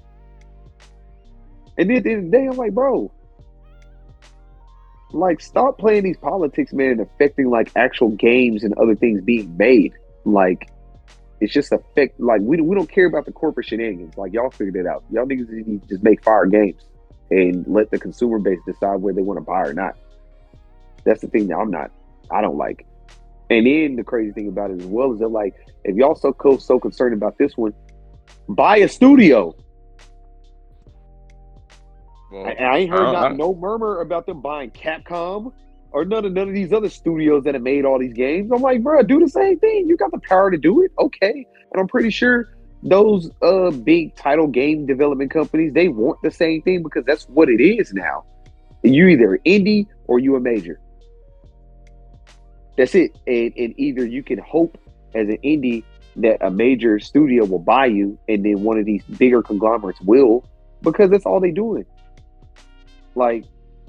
and then at the end of the day, I'm like, bro, like stop playing these politics, man, and affecting like actual games and other things being made. Like, it's just a affect like we we don't care about the corporate shenanigans. Like y'all figured it out. Y'all niggas need to just make fire games and let the consumer base decide where they want to buy or not. That's the thing that I'm not. I don't like. And then the crazy thing about it as well is that like if y'all so co- so concerned about this one, buy a studio. Well, I, I ain't heard I- no murmur about them buying Capcom or none of none of these other studios that have made all these games. I'm like, bro, do the same thing. You got the power to do it, okay? And I'm pretty sure those uh big title game development companies they want the same thing because that's what it is now. You either indie or you a major. That's it. And, and either you can hope as an indie that a major studio will buy you, and then one of these bigger conglomerates will, because that's all they doing. Like,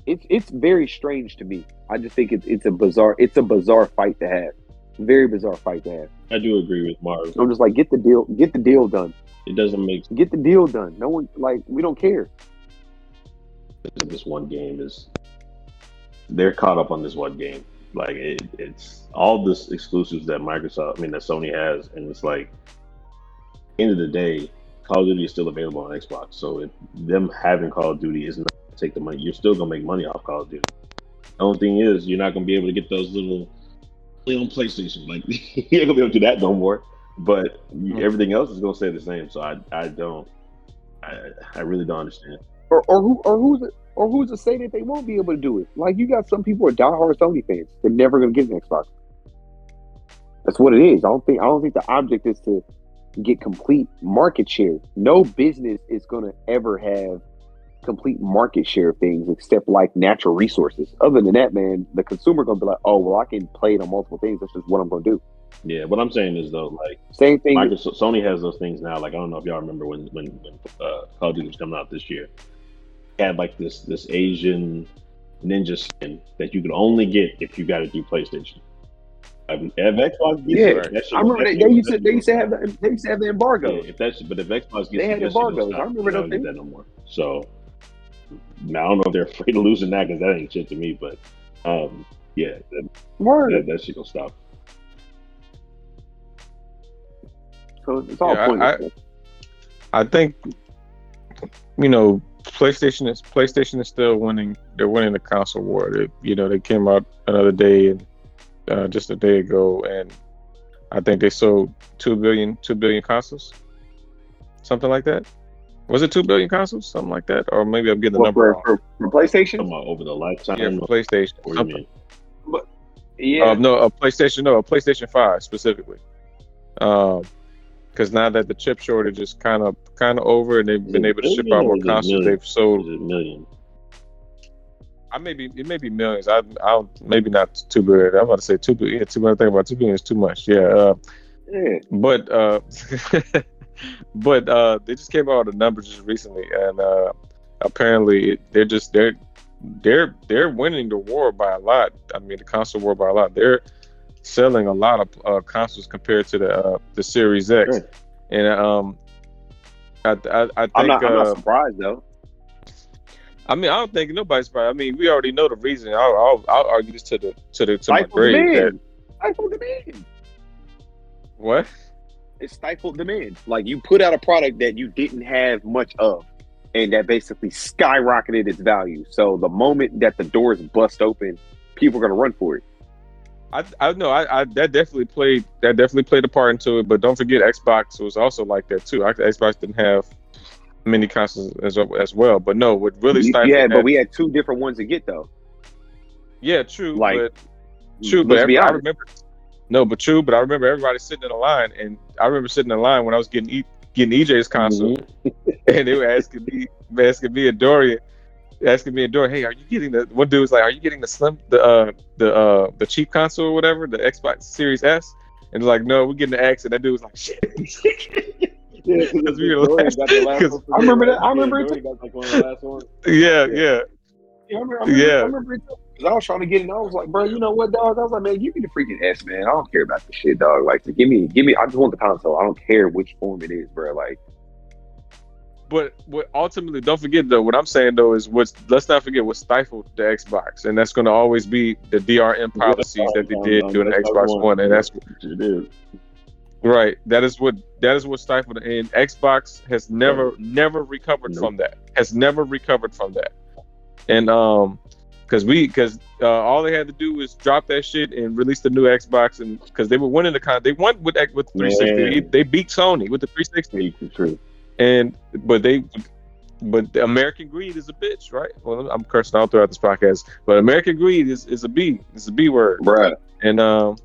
it's it's very strange to me. I just think it's it's a bizarre it's a bizarre fight to have. Very bizarre fight to have. I do agree with Marv. I'm just like, get the deal, get the deal done, It doesn't make sense get the deal done. No one like we don't care. this one game is they're caught up on this one game. Like it, it's all this exclusives that Microsoft, I mean that Sony has, and it's like end of the day, Call of Duty is still available on Xbox. So if them having Call of Duty is not take the money. You're still gonna make money off Call of Duty. The only thing is you're not gonna be able to get those little only on PlayStation. Like *laughs* you're gonna be able to do that no more. But you- mm-hmm. everything else is gonna stay the same. So I I don't I I really don't understand. Or or who or who's it or who's to say that they won't be able to do it? Like you got some people who are diehard Sony fans. They're never gonna get an Xbox. That's what it is. I don't think I don't think the object is to get complete market share. No business is gonna ever have complete market share of things except like natural resources. Other than that, man, the consumer gonna be like, oh well, I can play it on multiple things. That's just what I'm gonna do. Yeah, what I'm saying is though, like Same thing. Microsoft, Sony has those things now. Like I don't know if y'all remember when when, when uh, Call of Duty was coming out this year, had like this this Asian ninja skin that you could only get if you got it through PlayStation. Like, if Xbox gets Yeah, it, I remember they, they used to they used to have the, they used to have the embargo. Yeah, if that's but if Xbox gets They had that shit will embargoes. I remember those get that no more. So now I don't know if they're afraid of losing that because that ain't shit to me. But um, yeah, that, Word. that, that shit gonna stop. So it's all Yeah, I- pointless. I think you know PlayStation is PlayStation is still winning. They're winning the console war. They, you know, they came out another day and uh, just a day ago, and I think they sold two billion two billion consoles, something like that. Was it two billion consoles, something like that, or maybe I'm getting the Well, number for, wrong? for, for PlayStation, Come on, over the lifetime. Yeah, for PlayStation. What do you Something. mean? yeah, Uh, no, a PlayStation. No, a PlayStation Five specifically. Um, because now that the chip shortage is kind of kind of over, and they've Is been able to ship out more consoles, million? they've sold Is it million? I may be it may be millions. I I'll maybe not two billion. I'm about to say two billion. Yeah, two billion. Think about two billion is too much. Yeah. Uh, yeah. but uh, *laughs* *laughs* but uh, they just came out with the numbers just recently, and uh, apparently they're just they're they're they're winning the war by a lot. I mean, the console war by a lot. They're selling a lot of uh, consoles compared to the uh, the Series X, Right. and um. I, I, I think I'm not. I'm uh, not surprised though. I mean, I don't think nobody's surprised. I mean, we already know the reason. I'll, I'll, I'll argue this to the to the to my Stifled grave. That, demand. Stifled demand. what? It's stifled demand. Like you put out a product that you didn't have much of, and that basically skyrocketed its value. So the moment that the doors bust open, people are gonna run for it. I I know I, I that definitely played that definitely played a part into it. But don't forget, Xbox was also like that too. I- Xbox didn't have many consoles as, as well. But no, what really stifled yeah, that- but we had two different ones to get though. yeah, true, like, but true, but every- I remember no, but true, but I remember everybody sitting in a line, and I remember sitting in line when I was getting e, getting EJ's console. Mhm. and they were asking me, asking me and Dorian, asking me and Dorian, hey, are you getting the? One dude was like, are you getting the slim, the uh, the uh, the cheap console or whatever, the Xbox Series S? And they're like, no, we're getting the X. And that dude was like, shit. *laughs* Yeah, Because we were last- because- I remember that- I remember it Dory got like one of the last ones. yeah, yeah, Yeah, I remember, I remember, Yeah. I remember it too. Cause I was trying to get it. And I was like, bro, you know what, dog? I was like, man, give me the freaking S, man. I don't care about the shit, dog. Like, give me, give me. I just want the console. I don't care which form it is, bro. Like, but what ultimately, don't forget though. What I'm saying though is what's. Let's not forget what stifled the Xbox, and that's going to always be the DRM policies that they did during the Xbox One, and that's what it is. Right. That is what that is what stifled. And Xbox has never never recovered Nope. from that. Has never recovered from that. And um because we because uh, all they had to do was drop that shit and release the new Xbox and because they were winning the con they won with with 360 Man. They- they beat Sony with the 360 Speak the truth. and but they but the American greed is a bitch right? Well I'm cursing all throughout this podcast but American greed is, is a B it's a B word. Bro, and um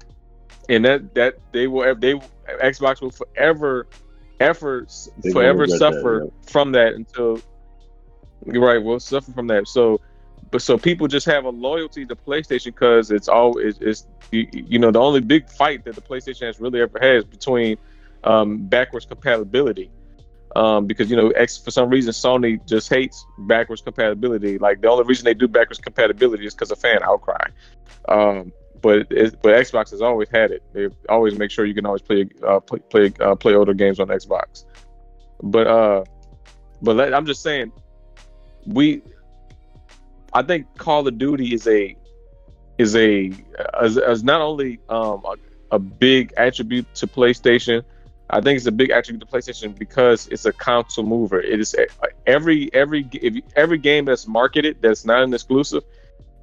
and that that they will they Xbox will forever efforts forever suffer that, from that until right will suffer from that. So but so people just have a loyalty to PlayStation because it's all it's, it's you, you know the only big fight that the PlayStation has really ever had is between um, backwards compatibility um, because you know X for some reason Sony just hates backwards compatibility. Like the only reason they do backwards compatibility is because of fan outcry. Um, but it, but Xbox has always had it. They always make sure you can always play uh, play play, uh, play older games on Xbox. But uh, but let, I'm just saying, we. I think Call of Duty is a is a as, as not only um, a, a big attribute to PlayStation. I think it's a big attribute to PlayStation because it's a console mover. It is every every if you, every game that's marketed that's not an exclusive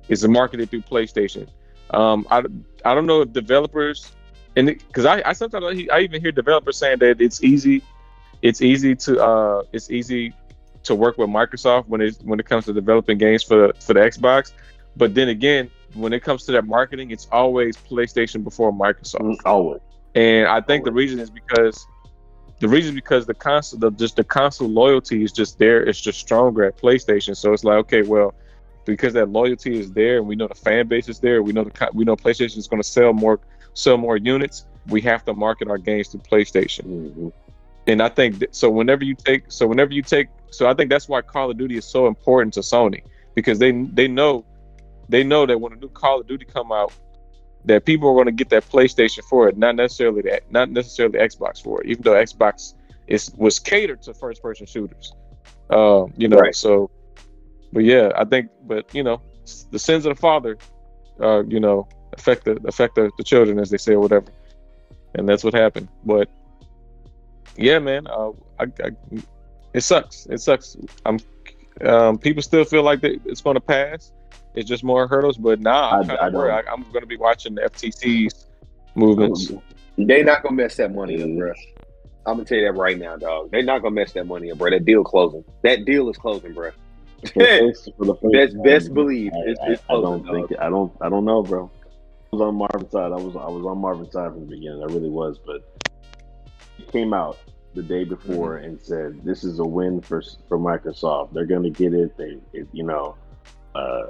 is marketed through PlayStation. Um, I, I don't know if developers and because I, I sometimes I even hear developers saying that it's easy it's easy to uh it's easy to work with Microsoft when it when it comes to developing games for for the Xbox, but then again when it comes to that marketing, it's always PlayStation before Microsoft. Mm, Always. And I think the reason is because the reason is because the console, the, just the console loyalty is just there. It's just stronger at PlayStation. So it's like, okay, well, because that loyalty is there, and we know the fan base is there, we know the we know PlayStation is going to sell more sell more units. We have to market our games to PlayStation. Mhm. And I think that, so. Whenever you take, so whenever you take, so I think that's why Call of Duty is so important to Sony because they they know they know that when a new Call of Duty come out, that people are going to get that PlayStation for it, not necessarily that, not necessarily Xbox for it. Even though Xbox is was catered to first person shooters, um, you know. Right. So, but yeah, I think, but you know, the sins of the father, uh, you know, affect the affect the, the children as they say or whatever, and that's what happened. But yeah, man, uh, I, I, it sucks. It sucks. I'm. Um, people still feel like that it's going to pass. It's just more hurdles, but nah, I'm I- I. I, I'm going to be watching the FTC's movements. They're not gonna mess that money up, bro. I'm gonna tell you that right now, dog. They're not gonna mess that money up, bro. That deal closing. That deal is closing, bro. For the first- *laughs* for the first Best- best believe I, it's- I- it's I don't closing, think I don't I don't know, bro. I was on Marvin's side. I was I was on Marvin's side from the beginning. I really was, but it came out the day before Mm-hmm. and said this is a win for for Microsoft. They're going to get it. They it, you know. Uh,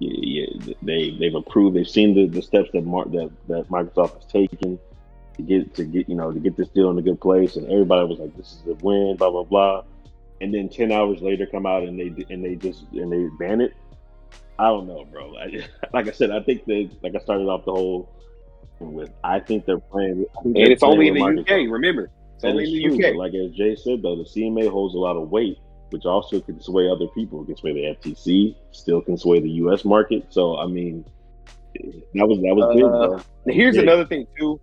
y- y- they they've approved. They've seen the, the steps that Mar- that that Microsoft has taken to get to get you know to get this deal in a good place, and everybody was like, "This is a win." Blah blah blah. And then ten hours later, come out and they and they just and they ban it. I don't know, bro. I, *laughs* like I said, I think they like I started off the whole with. I think they're playing, I think And they're it's only in the Microsoft. UK. Remember, it's only in true, the but UK. like as Jay said, though, the CMA holds a lot of weight, which also can sway other people. It can sway the FTC, still can sway the U.S. market. So I mean, that was that was Uh, bro. Now, here's Yeah. another thing too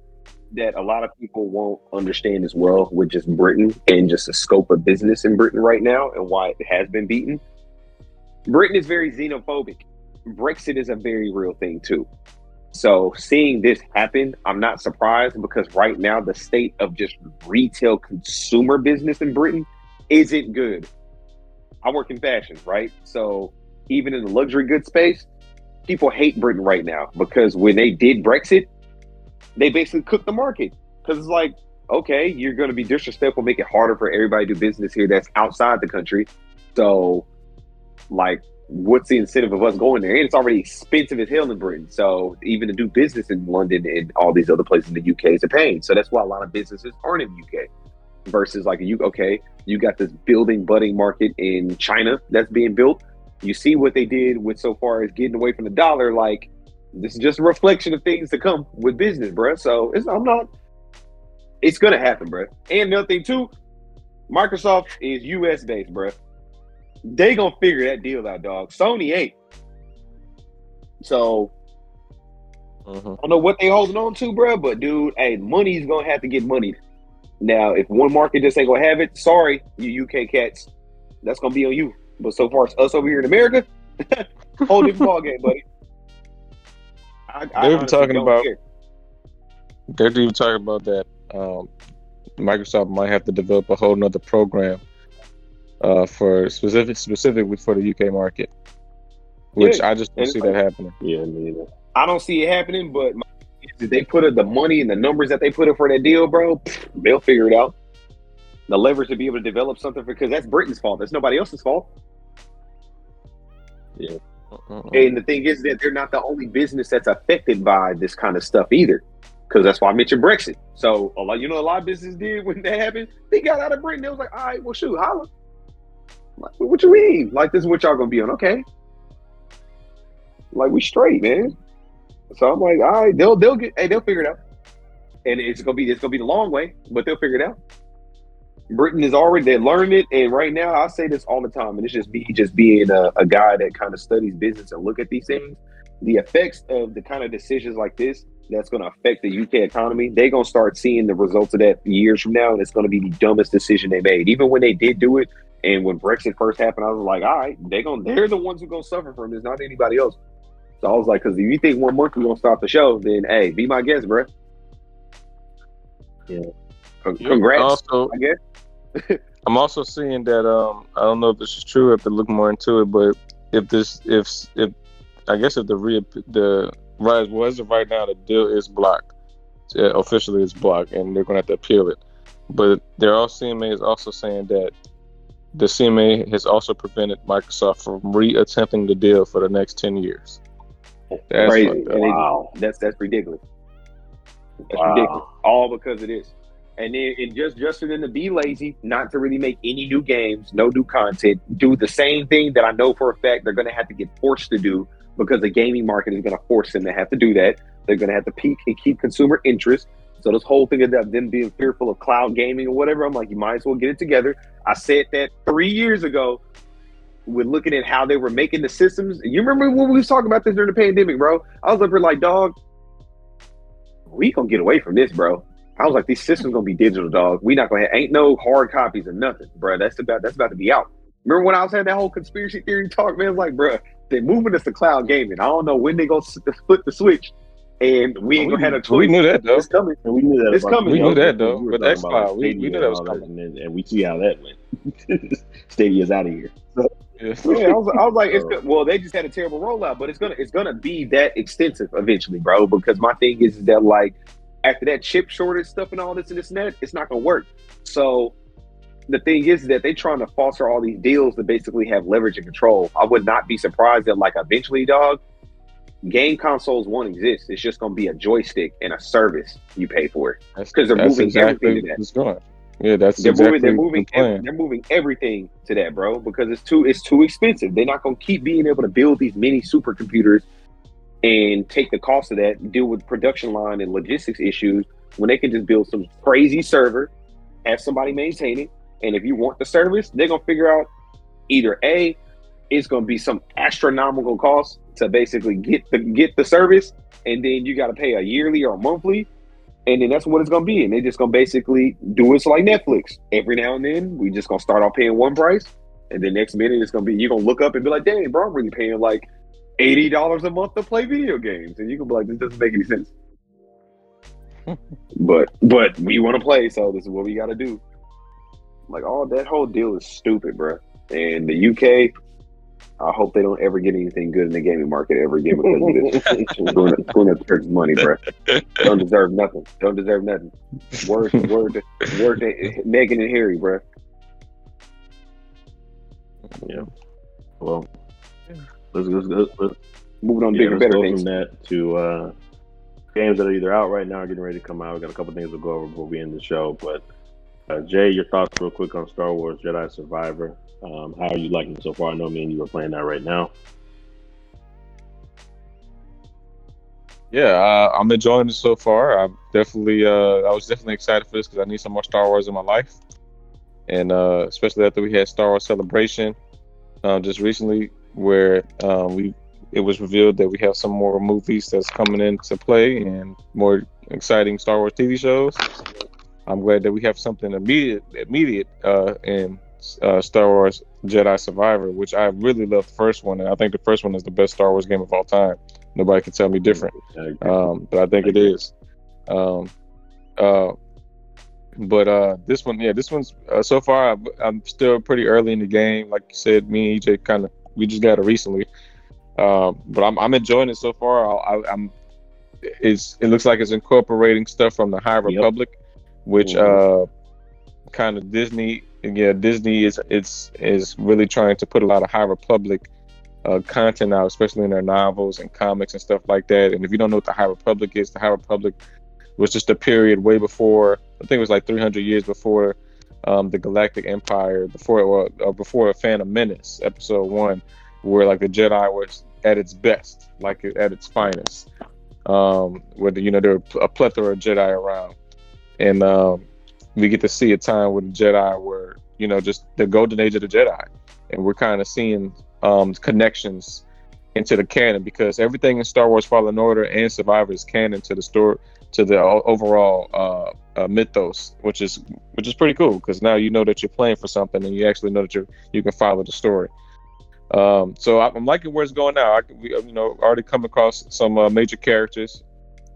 that a lot of people won't understand as well with just Britain and just the scope of business in Britain right now and why it has been beaten. Britain is very xenophobic. Brexit is a very real thing too. So seeing this happen, I'm not surprised because right now the state of just retail consumer business in Britain isn't good. I work in fashion, right? So even in the luxury goods space, people hate Britain right now because when they did Brexit, they basically cooked the market because it's like, okay, you're going to be disrespectful, make it harder for everybody to do business here that's outside the country. So, like, what's the incentive of us going there? And it's already expensive as hell in Britain. So, even to do business in London and all these other places in the UK is a pain. So, that's why a lot of businesses aren't in the UK versus like you. Okay, you got this building, budding market in China that's being built. You see what they did with so far as getting away from the dollar. Like this is just a reflection of things to come with business, bro. So it's I'm not. It's gonna happen, bro. And another thing too, Microsoft is U.S. based, bro. They gonna figure that deal out, dog. Sony ain't. So Mhm. I don't know what they holding on to, bro. But dude, hey, money's gonna have to get moneyed. Now, if one market just ain't gonna have it, sorry, you UK cats, that's gonna be on you. But so far as us over here in America, *laughs* whole different *laughs* ball game, buddy. I, I They were honestly talking about- care. They're even talking about that. Um, Microsoft might have to develop a whole nother program uh, for specific specifically for the UK market, which Yeah, I just don't and- see that happening. Yeah, me either. I don't see it happening, but my, if they put in the money and the numbers that they put in for that deal, bro, pff, they'll figure it out. The leverage to be able to develop something because that's Britain's fault. That's nobody else's fault. Mm-mm. And the thing is that they're not the only business that's affected by this kind of stuff either. Because that's why I mentioned Brexit. So a lot, you know, a lot of businesses did when that happened. They got out of Britain. They was like, all right, well, shoot, holla. Like, what you mean? Like this is what y'all gonna be on? Okay. Like we straight, man. So I'm like, all right, they'll they'll get, hey, they'll figure it out. And it's gonna be it's gonna be the long way, but they'll figure it out. Britain is already they learned it, and right now I say this all the time, and it's just me just being a, a guy that kind of studies business and look at these things. The effects of the kind of decisions like this that's going to affect the UK economy, they're going to start seeing the results of that years from now, and it's going to be the dumbest decision they made. Even when they did do it, and when Brexit first happened, I was like, all right, they're going they're the ones who going to suffer from this, not anybody else. So I was like, because if you think one month we're going to stop the show, then hey, be my guest, bro. Yeah. Con- Congrats, Also, I guess. *laughs* I'm also seeing that um I don't know if this is true. I have to look more into it, but if this if if I guess if the re the right was right now the deal is blocked, uh, officially it's blocked, and they're going to have to appeal it. But they're all CMA is also saying that the CMA has also prevented Microsoft from re-attempting the deal for the next ten years. That's Crazy. fucked up. Wow. that's that's ridiculous. That's Wow. ridiculous. All because of this. And then and just just for them to be lazy, not to really make any new games, no new content, do the same thing that I know for a fact they're gonna have to get forced to do because the gaming market is gonna force them to have to do that. They're gonna have to peak and keep consumer interest. So this whole thing of them being fearful of cloud gaming or whatever, I'm like, you might as well get it together. I said that three years ago with looking at how they were making the systems. You remember when we was talking about this during the pandemic, bro? I was up like, dog, we gonna get away from this, bro. I was like, these systems gonna be digital, dog. We not gonna have, ain't no hard copies of nothing, bro. That's about that's about to be out. Remember when I was having that whole conspiracy theory talk, man? I was like, bro, they're moving us to cloud gaming. I don't know when they gonna flip the switch, and we ain't oh, We, gonna have a we knew that though. It's coming. And we knew that. It's coming, We knew that though. We were With talking X about File, we, we knew that was and all coming. And, and we see how that went. *laughs* Stadia's out of here. Yeah. Yeah, I was, I was like, it's *laughs* good. well, they just had a terrible rollout, but it's gonna it's gonna be that extensive eventually, bro. Because my thing is that like after that chip shortage stuff and all this and this and that, it's not gonna work. So the thing is that they're trying to foster all these deals to basically have leverage and control. I would not be surprised that like eventually, dog, game consoles won't exist. It's just gonna be a joystick and a service you pay for it. That's 'Cause they're moving exactly everything to that. going. Yeah, that's They're exactly moving. They're moving. the ev- they're moving everything to that, bro, because it's too. It's too expensive. They're not going to keep being able to build these mini supercomputers and take the cost of that, deal with production line and logistics issues when they can just build some crazy server, have somebody maintain it, and if you want the service, they're going to figure out either a it's going to be some astronomical cost to basically get the get the service, and then you got to pay a yearly or a monthly, and then that's what it's gonna be. And they're just gonna basically do it like Netflix. Every now and then, we just gonna start off paying one price, and then next minute it's gonna be you're gonna look up and be like, "Dang, bro, I'm really paying like eighty dollars a month to play video games," and you can be like, "This doesn't make any sense." *laughs* but but we want to play, so this is what we got to do. Like all that whole deal is stupid, bro. And the UK, I hope they don't ever get anything good in the gaming market ever again because of this. It's going to, going to church money, bro. Don't deserve nothing. Don't deserve nothing. Word, *laughs* word, to- word to Meghan and Harry, bro. Yeah. Well, let's let's let's, let's, Moving on to yeah, bigger, better things. from that to uh, games that are either out right now or getting ready to come out. We got a couple things to go over before we end the show, but Uh, Jay, your thoughts real quick on Star Wars Jedi Survivor. Um, how are you liking it so far? I know me and you are playing that right now. Yeah, uh, I'm enjoying it so far. I'm definitely, uh, I was definitely excited for this because I need some more Star Wars in my life, and uh, especially after we had Star Wars Celebration uh, just recently, where um, we it was revealed that we have some more movies that's coming into play and more exciting Star Wars TV shows. I'm glad that we have something immediate, immediate uh, in uh, Star Wars Jedi Survivor, which I really love the first one, and I think the first one is the best Star Wars game of all time. Nobody can tell me different, um, but I think it is. Um, uh, but uh, this one, yeah, this one's uh, so far. I'm, I'm, still pretty early in the game. Like you said, me and EJ kind of we just got it recently, um, but I'm, I'm enjoying it so far. I, am it's it looks like it's incorporating stuff from the High Republic, yep. which mm-hmm. uh, kind of Disney. Yeah, Disney is it's is really trying to put a lot of High Republic uh, content out, especially in their novels and comics and stuff like that. And if you don't know what the High Republic is, the High Republic was just a period way before. I think it was like 300 years before um, the Galactic Empire, before or, or before Phantom Menace, Episode One, where like the Jedi was at its best, like at its finest. Um, where the, you know there were a plethora of Jedi around, and um, we get to see a time where the Jedi were, you know, just the golden age of the Jedi, and we're kind of seeing um, connections into the canon because everything in Star Wars Fallen Order and Survivor is canon to the story to the overall uh, uh, mythos, which is which is pretty cool because now you know that you're playing for something and you actually know that you you can follow the story. Um, so I'm liking where it's going now. I we, you know already come across some uh, major characters.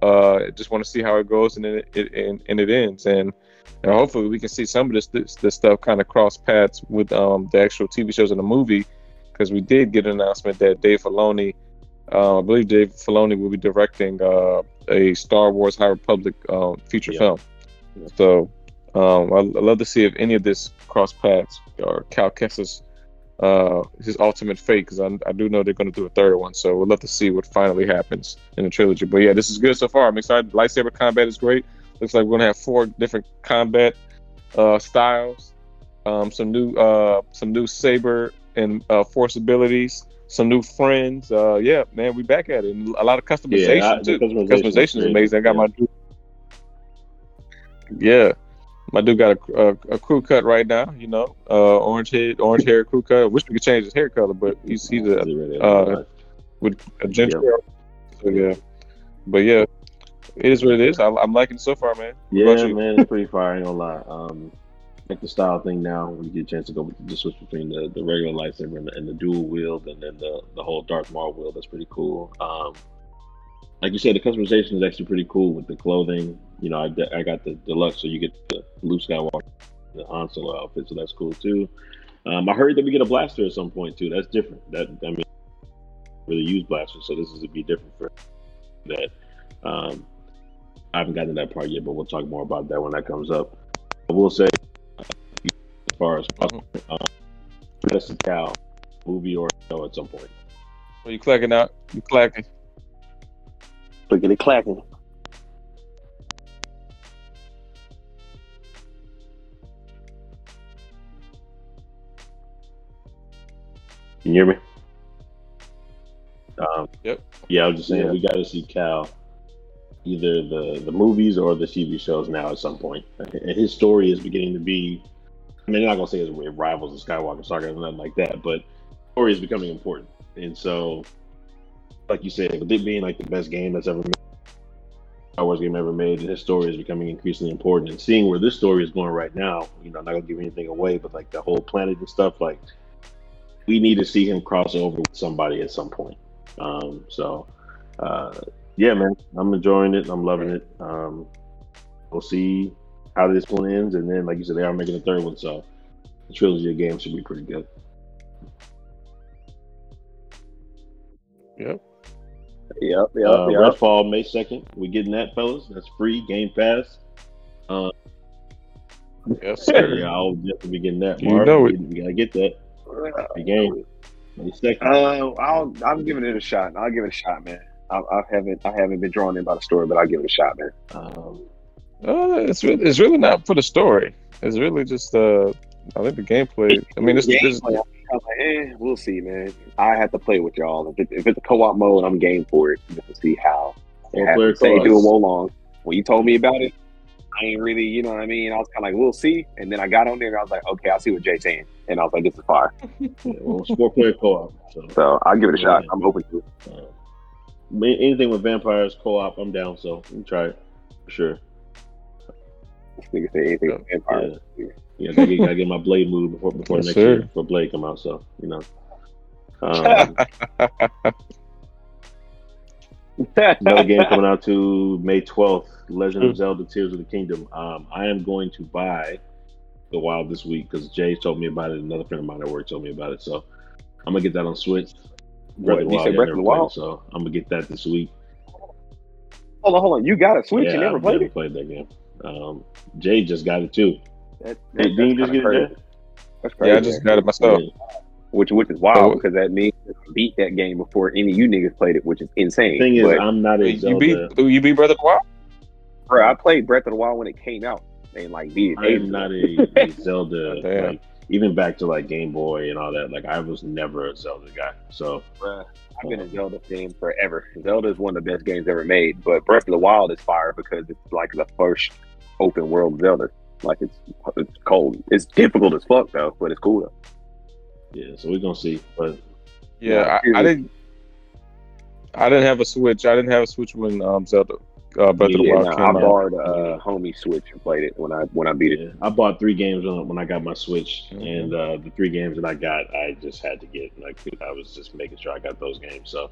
Uh, just want to see how it goes and it, it and, and it ends and. And hopefully we can see some of this this, this stuff kind of cross paths with um, the actual TV shows and the movie because we did get an announcement that Dave Filoni, uh, I believe Dave Filoni will be directing uh, a Star Wars High Republic uh, feature yeah. film. Yeah. So um, I, would love to see if any of this cross paths or Cal Kestis uh, his ultimate fate because I, I, do know they're going to do a third one. So we'd love to see what finally happens in the trilogy. But yeah, this is good so far. I'm excited. Lightsaber combat is great. Looks like we're going to have four different combat uh, styles. Um, some new uh, some new saber and uh, force abilities, some new friends. Uh, yeah, man, we back at it. And a lot of customization yeah, too. Customization, customization is amazing. I got yeah. my dude. Yeah, my dude got a, a, a, crew cut right now. You know, uh, orange head, orange hair crew cut. I wish we could change his hair color, but he's he's a uh, with a ginger. Yeah. So yeah, but yeah, it is what it is. I, am liking it so far, man. Yeah, man, it's pretty fire. I ain't gonna lie. Um, like the style thing now when you get a chance to go the switch between the, the regular lightsaber and the, and the dual wield and then the, the whole Darth Maul wield. That's pretty cool. Um, like you said, the customization is actually pretty cool with the clothing. You know, I, I got the deluxe, so you get the Luke Skywalker, the Han Solo outfit, so that's cool too. Um, I heard that we get a blaster at some point too. That's different. That I mean, really use blasters, so this is to be different for that. Um, I haven't gotten to that part yet, but we'll talk more about that when that comes up. I will say as far as possible. Um, Medicine Cow movie or show at some point. Are you clacking out? You clacking? Clickety clacking. Can you hear me? Um, yep. Yeah, I was just saying yeah. we got to see Cal either the the movies or the TV shows now at some point. And his story is beginning to be I mean, I'm not gonna say it rivals the Skywalker saga or nothing like that, but story is becoming important. And so, like you said, with it being like the best game that's ever made, Star Wars game ever made, his story is becoming increasingly important. And seeing where this story is going right now, you know, I'm not gonna give anything away, but like the whole planet and stuff, like we need to see him cross over with somebody at some point. Um, so, uh, yeah, man, I'm enjoying it. I'm loving it. Um, we'll see how this one ends, and then like you said, they are making a third one, so the trilogy of games should be pretty good. Yep. Yep, yep, uh, yep. Redfall May second. We getting that, fellas. That's free Game Pass. Uh, yes, sir. yeah, I'll definitely be getting that. You know it. We gotta get that. The game. May second. Uh, I'll. I'm giving it a shot. I'll give it a shot, man. I, I haven't. I haven't been drawn in by the story, but I'll give it a shot, man. Um, uh, it's it's really not for the story. It's really just uh, I think the gameplay. I mean, this, Gameplay, this like, eh, we'll see, man. I have to play with y'all. If, it, if it's a co-op mode, I'm game for it. Just to see how. Four Have player to say do it long. When you told me about it, I ain't really, you know what I mean. I was kind of like, we'll see. And then I got on there and I was like, okay, I'll see what Jay's saying. And I was like, this is fire. Yeah, well, it's four player co-op. So So I'll give it a shot. I'm open to it. Ma- anything with vampires co-op, I'm down. So we can try it for sure. This nigga say anything with vampires. Yeah, gotta get, gotta get my blade moved before before Yes, next sir. year before blade come out. So you know. Um, *laughs* another game coming out to May 12th, Legend of Zelda: Tears of the Kingdom. Um, I am going to buy the Wild this week because Jay told me about it. Another friend of mine at work told me about it, so I'm gonna get that on Switch. What, you said yeah, Breath of the Wild? it, so I'm gonna get that this week. Hold on, hold on. You got a Switch? yeah, you never I've played never it? played that game. Um, Jay just got it too. That, Hey, didn't just get it? crazy. That's crazy. yeah, I just got it myself. Yeah. which which is wild Oh. because that means I beat that game before any of you niggas played it, which is insane. Thing is, but, I'm not a You Zelda. beat you beat Breath of the Wild? bro, I played Breath of the Wild when it came out and like beat it. I am not a, a *laughs* Zelda. Like even back to like Game Boy and all that. Like I was never a Zelda guy. So Bruh, I've been a Zelda fan forever. Zelda is one of the best games ever made, but Breath of the Wild is fire because it's like the first open world Zelda. Like it's it's cold. It's difficult as fuck though, but it's cool though. yeah, so we're gonna see. But Yeah, Yeah, I, I didn't. I didn't have a Switch. I didn't have a Switch when um, Zelda uh, Breath of the Yeah, Wild nah, I came out. borrowed uh, homie Switch and played it when I when I beat it. I bought three games when, when I got my Switch, Mhm. and uh, the three games that I got, I just had to get. Like I was just making sure I got those games. So,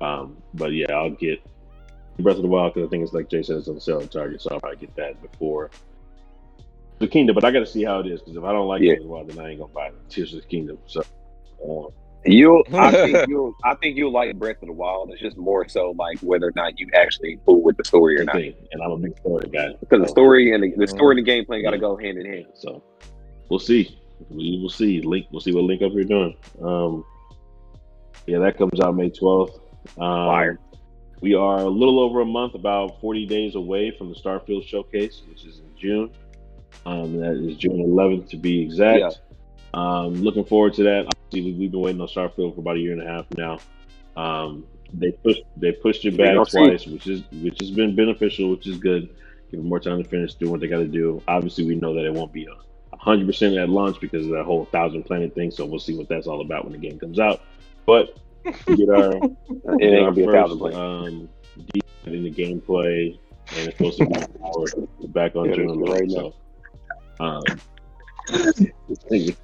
um, but yeah, I'll get Breath of the Wild because I think it's like Jay said, it's on sale at Target, so I'll probably get that before the Kingdom. But I got to see how it is because if I don't like Yeah. Breath of the Wild, then I ain't gonna buy Tears of the Kingdom. So. Um, You'll, *laughs* I think you'll, I think you'll like Breath of the Wild. It's just more so like whether or not you actually fool with the story or not. and I'm a big story guy. Because the story and the, the story and the gameplay got to go hand in hand. so we'll see. We will see. Link. We'll see what Link up here doing. Um, yeah, that comes out May 12th. Um, Fire. We are a little over a month, about 40 days away from the Starfield Showcase, which is in June. Um, that is June 11th to be exact. Yeah. Um, looking forward to that. Obviously, we- we've been waiting on Starfield for about a year and a half now. Um, they pushed they pushed it back see. twice, which is which has been beneficial, which is good. Give them more time to finish doing what they got to do. Obviously, we know that it won't be a hundred percent at launch because of that whole thousand planet thing. So we'll see what that's all about when the game comes out. But get our *laughs* It ain't gonna be a first, thousand plays. um, in the gameplay, and it's supposed to be *laughs* back on Yeah, June right So, um,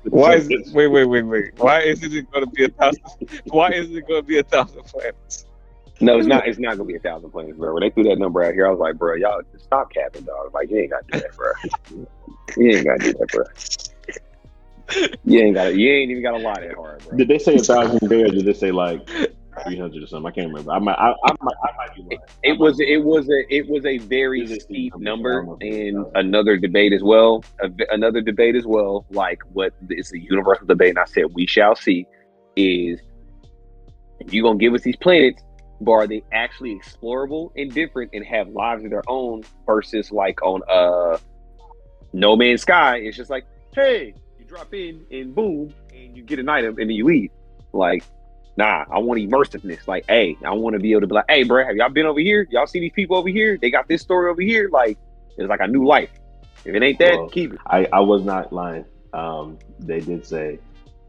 Why is it, wait wait wait wait? Why isn't it going to be a thousand? Why isn't it going to be a thousand planets? No, it's not. It's not gonna be a thousand planes, bro. When they threw that number out here, I was like, bro, y'all just stop capping, dog. Like, you ain't gotta do that, bro. you ain't gotta do that, bro. You ain't got. to You ain't even got to lie that hard, bro. Did they say a thousand there? Did they say like three hundred or something? I can't remember. I might. I, I might. I might be lying. It was. It was a. It was a very steep number, and another debate as well. A, another debate as well. Like what is a universal debate, and I said we shall see. Is you gonna give us these planets, but are they actually explorable and different and have lives of their own versus like on uh No Man's Sky? It's just like, hey, you drop in and boom, and you get an item and then you leave. Like, nah, I want immersiveness. Like, hey, I want to be able to be like, hey, bro, have y'all been over here? Y'all see these people over here? They got this story over here. Like, it's like a new life. If it ain't that, Well, keep it. I, I was not lying. Um, they did say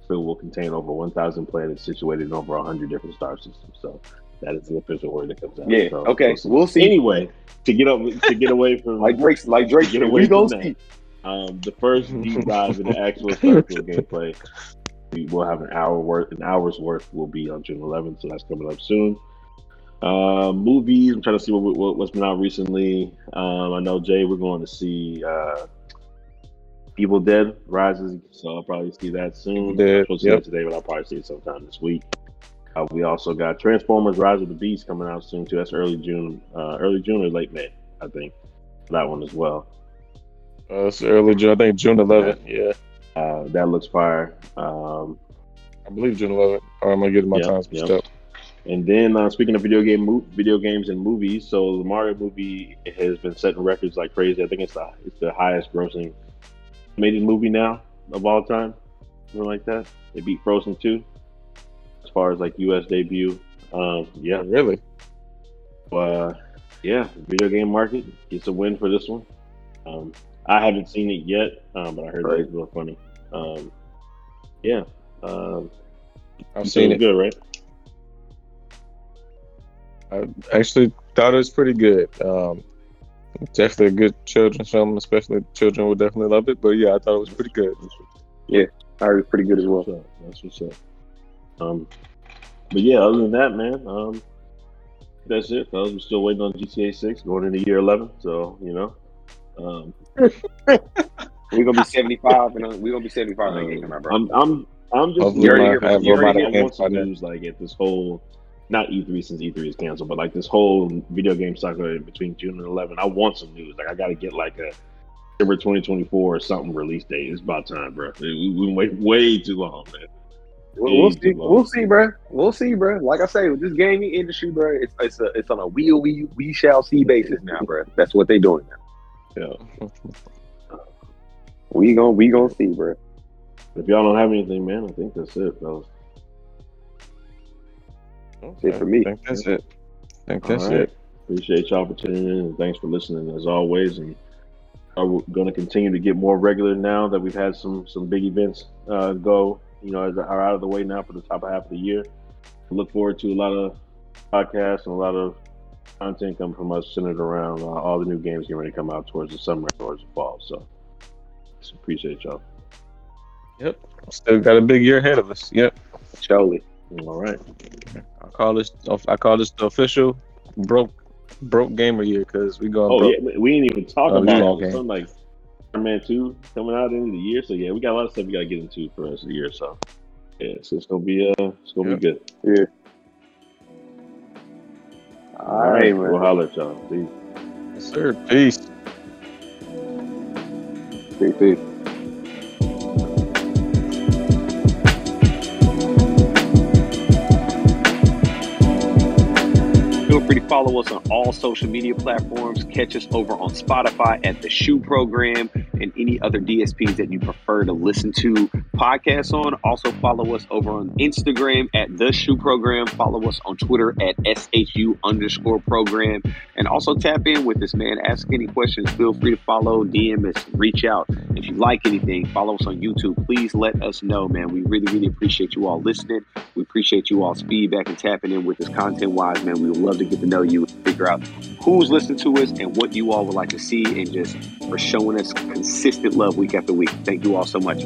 Spill will contain over 1,000 planets situated in over 100 different star systems. So that is the official word that comes out. Yeah. So okay. we'll see. We'll see. Anyway, to get up, to get away *laughs* from Like Drake, like Drake, Get away we from see. um, the first deep dive into actual *laughs* Starfield gameplay, we will have an hour worth. An hour's worth will be on June 11th, so that's coming up soon. Uh, movies. I'm trying to see what, what what's been out recently. Um, I know Jay, we're going to see uh, Evil Dead Rises, so I'll probably see that soon. Dead, I'm supposed to yep. see it today, but I'll probably see it sometime this week. Uh, we also got Transformers: Rise of the Beast coming out soon too. That's early June, uh, early June or late May, I think. That one as well. Uh, it's early June. I think June 11th. Yeah, Uh, that looks fire. Um, I believe June 11th. Or am I getting my Yep, times up? and then uh, speaking of video game, mo- video games and movies, so the Mario movie has been setting records like crazy. I think it's the it's the highest grossing animated movie now of all time, something like that. It beat Frozen two as far as like U.S. debut. Um, yeah, Really? uh, yeah, video game market gets a win for this one. Um, I haven't seen it yet, um, but I heard Right. that it's real funny. Um, yeah, um, I've you seen it. good, right? I actually thought it was pretty good. Um, definitely a good children's film, especially children would definitely love it. But yeah, I thought it was pretty good. Yeah, I heard it's pretty good as well. That's what's up. That's what's up. Um, but yeah, other than that, man, um, that's it. fellas. We're still waiting on GTA Six, going into year eleven. So you know, um, *laughs* We're gonna be *laughs* seventy five, and uh, we're gonna be seventy five when that game bro. I'm, I'm, I'm just Hopefully You're- my- you're- I have you're- robotic I hands want by some news like at this whole, not E3 since E3 is canceled, but like this whole video game cycle between June and 11. I want some news. Like I got to get like a December 2024 or something release date. It's about time, bro. We, we wait way too long, man. We'll, we'll see. We'll see, bro. We'll see, bro. Like I say, with this gaming industry, bro, it's it's a, it's on a we we we shall see basis now, bro. That's what they're doing now. Yeah. *laughs* We gon' we gonna see, bro. If y'all don't have anything, man, I think that's it, fellas. That's it for me. I think that's it. I think that's All right. it. Appreciate y'all for tuning in and thanks for listening as always. And are going to continue to get more regular now that we've had some some big events uh, go. You know, as are out of the way now for the top half of the year. Look forward to a lot of podcasts and a lot of content coming from us centered around uh, all the new games getting ready to come out towards the summer, towards the fall. So, just appreciate y'all. Yep. Still got a big year ahead of us. Yep. Surely. All right. I call this. I call this the official broke broke gamer year because we going Oh broke. yeah, we ain't even talk Oh, about yeah. all something like Spider-Man Two coming out into the year. So yeah, we got a lot of stuff we got to get into for the rest of the year. So yeah, so it's gonna be uh, it's gonna Yep. be good. Yeah. All right, man. We'll holler at y'all. Peace. Yes, sir. Peace. Peace, peace. Feel free to follow us on all social media platforms. Catch us over on Spotify at the SHU Program and any other DSPs that you prefer to listen to podcasts on. Also follow us over on Instagram at the SHU Program. Follow us on Twitter at SHU underscore program. And also tap in with us, man. Ask any questions. Feel free to follow, DM us, reach out. If you like anything, follow us on YouTube. Please let us know, man. We really, really appreciate you all listening. We appreciate you all's feedback and tapping in with us content wise, man. We would love to get to know you and figure out who's listening to us and what you all would like to see and just for showing us consistent love week after week. Thank you all so much.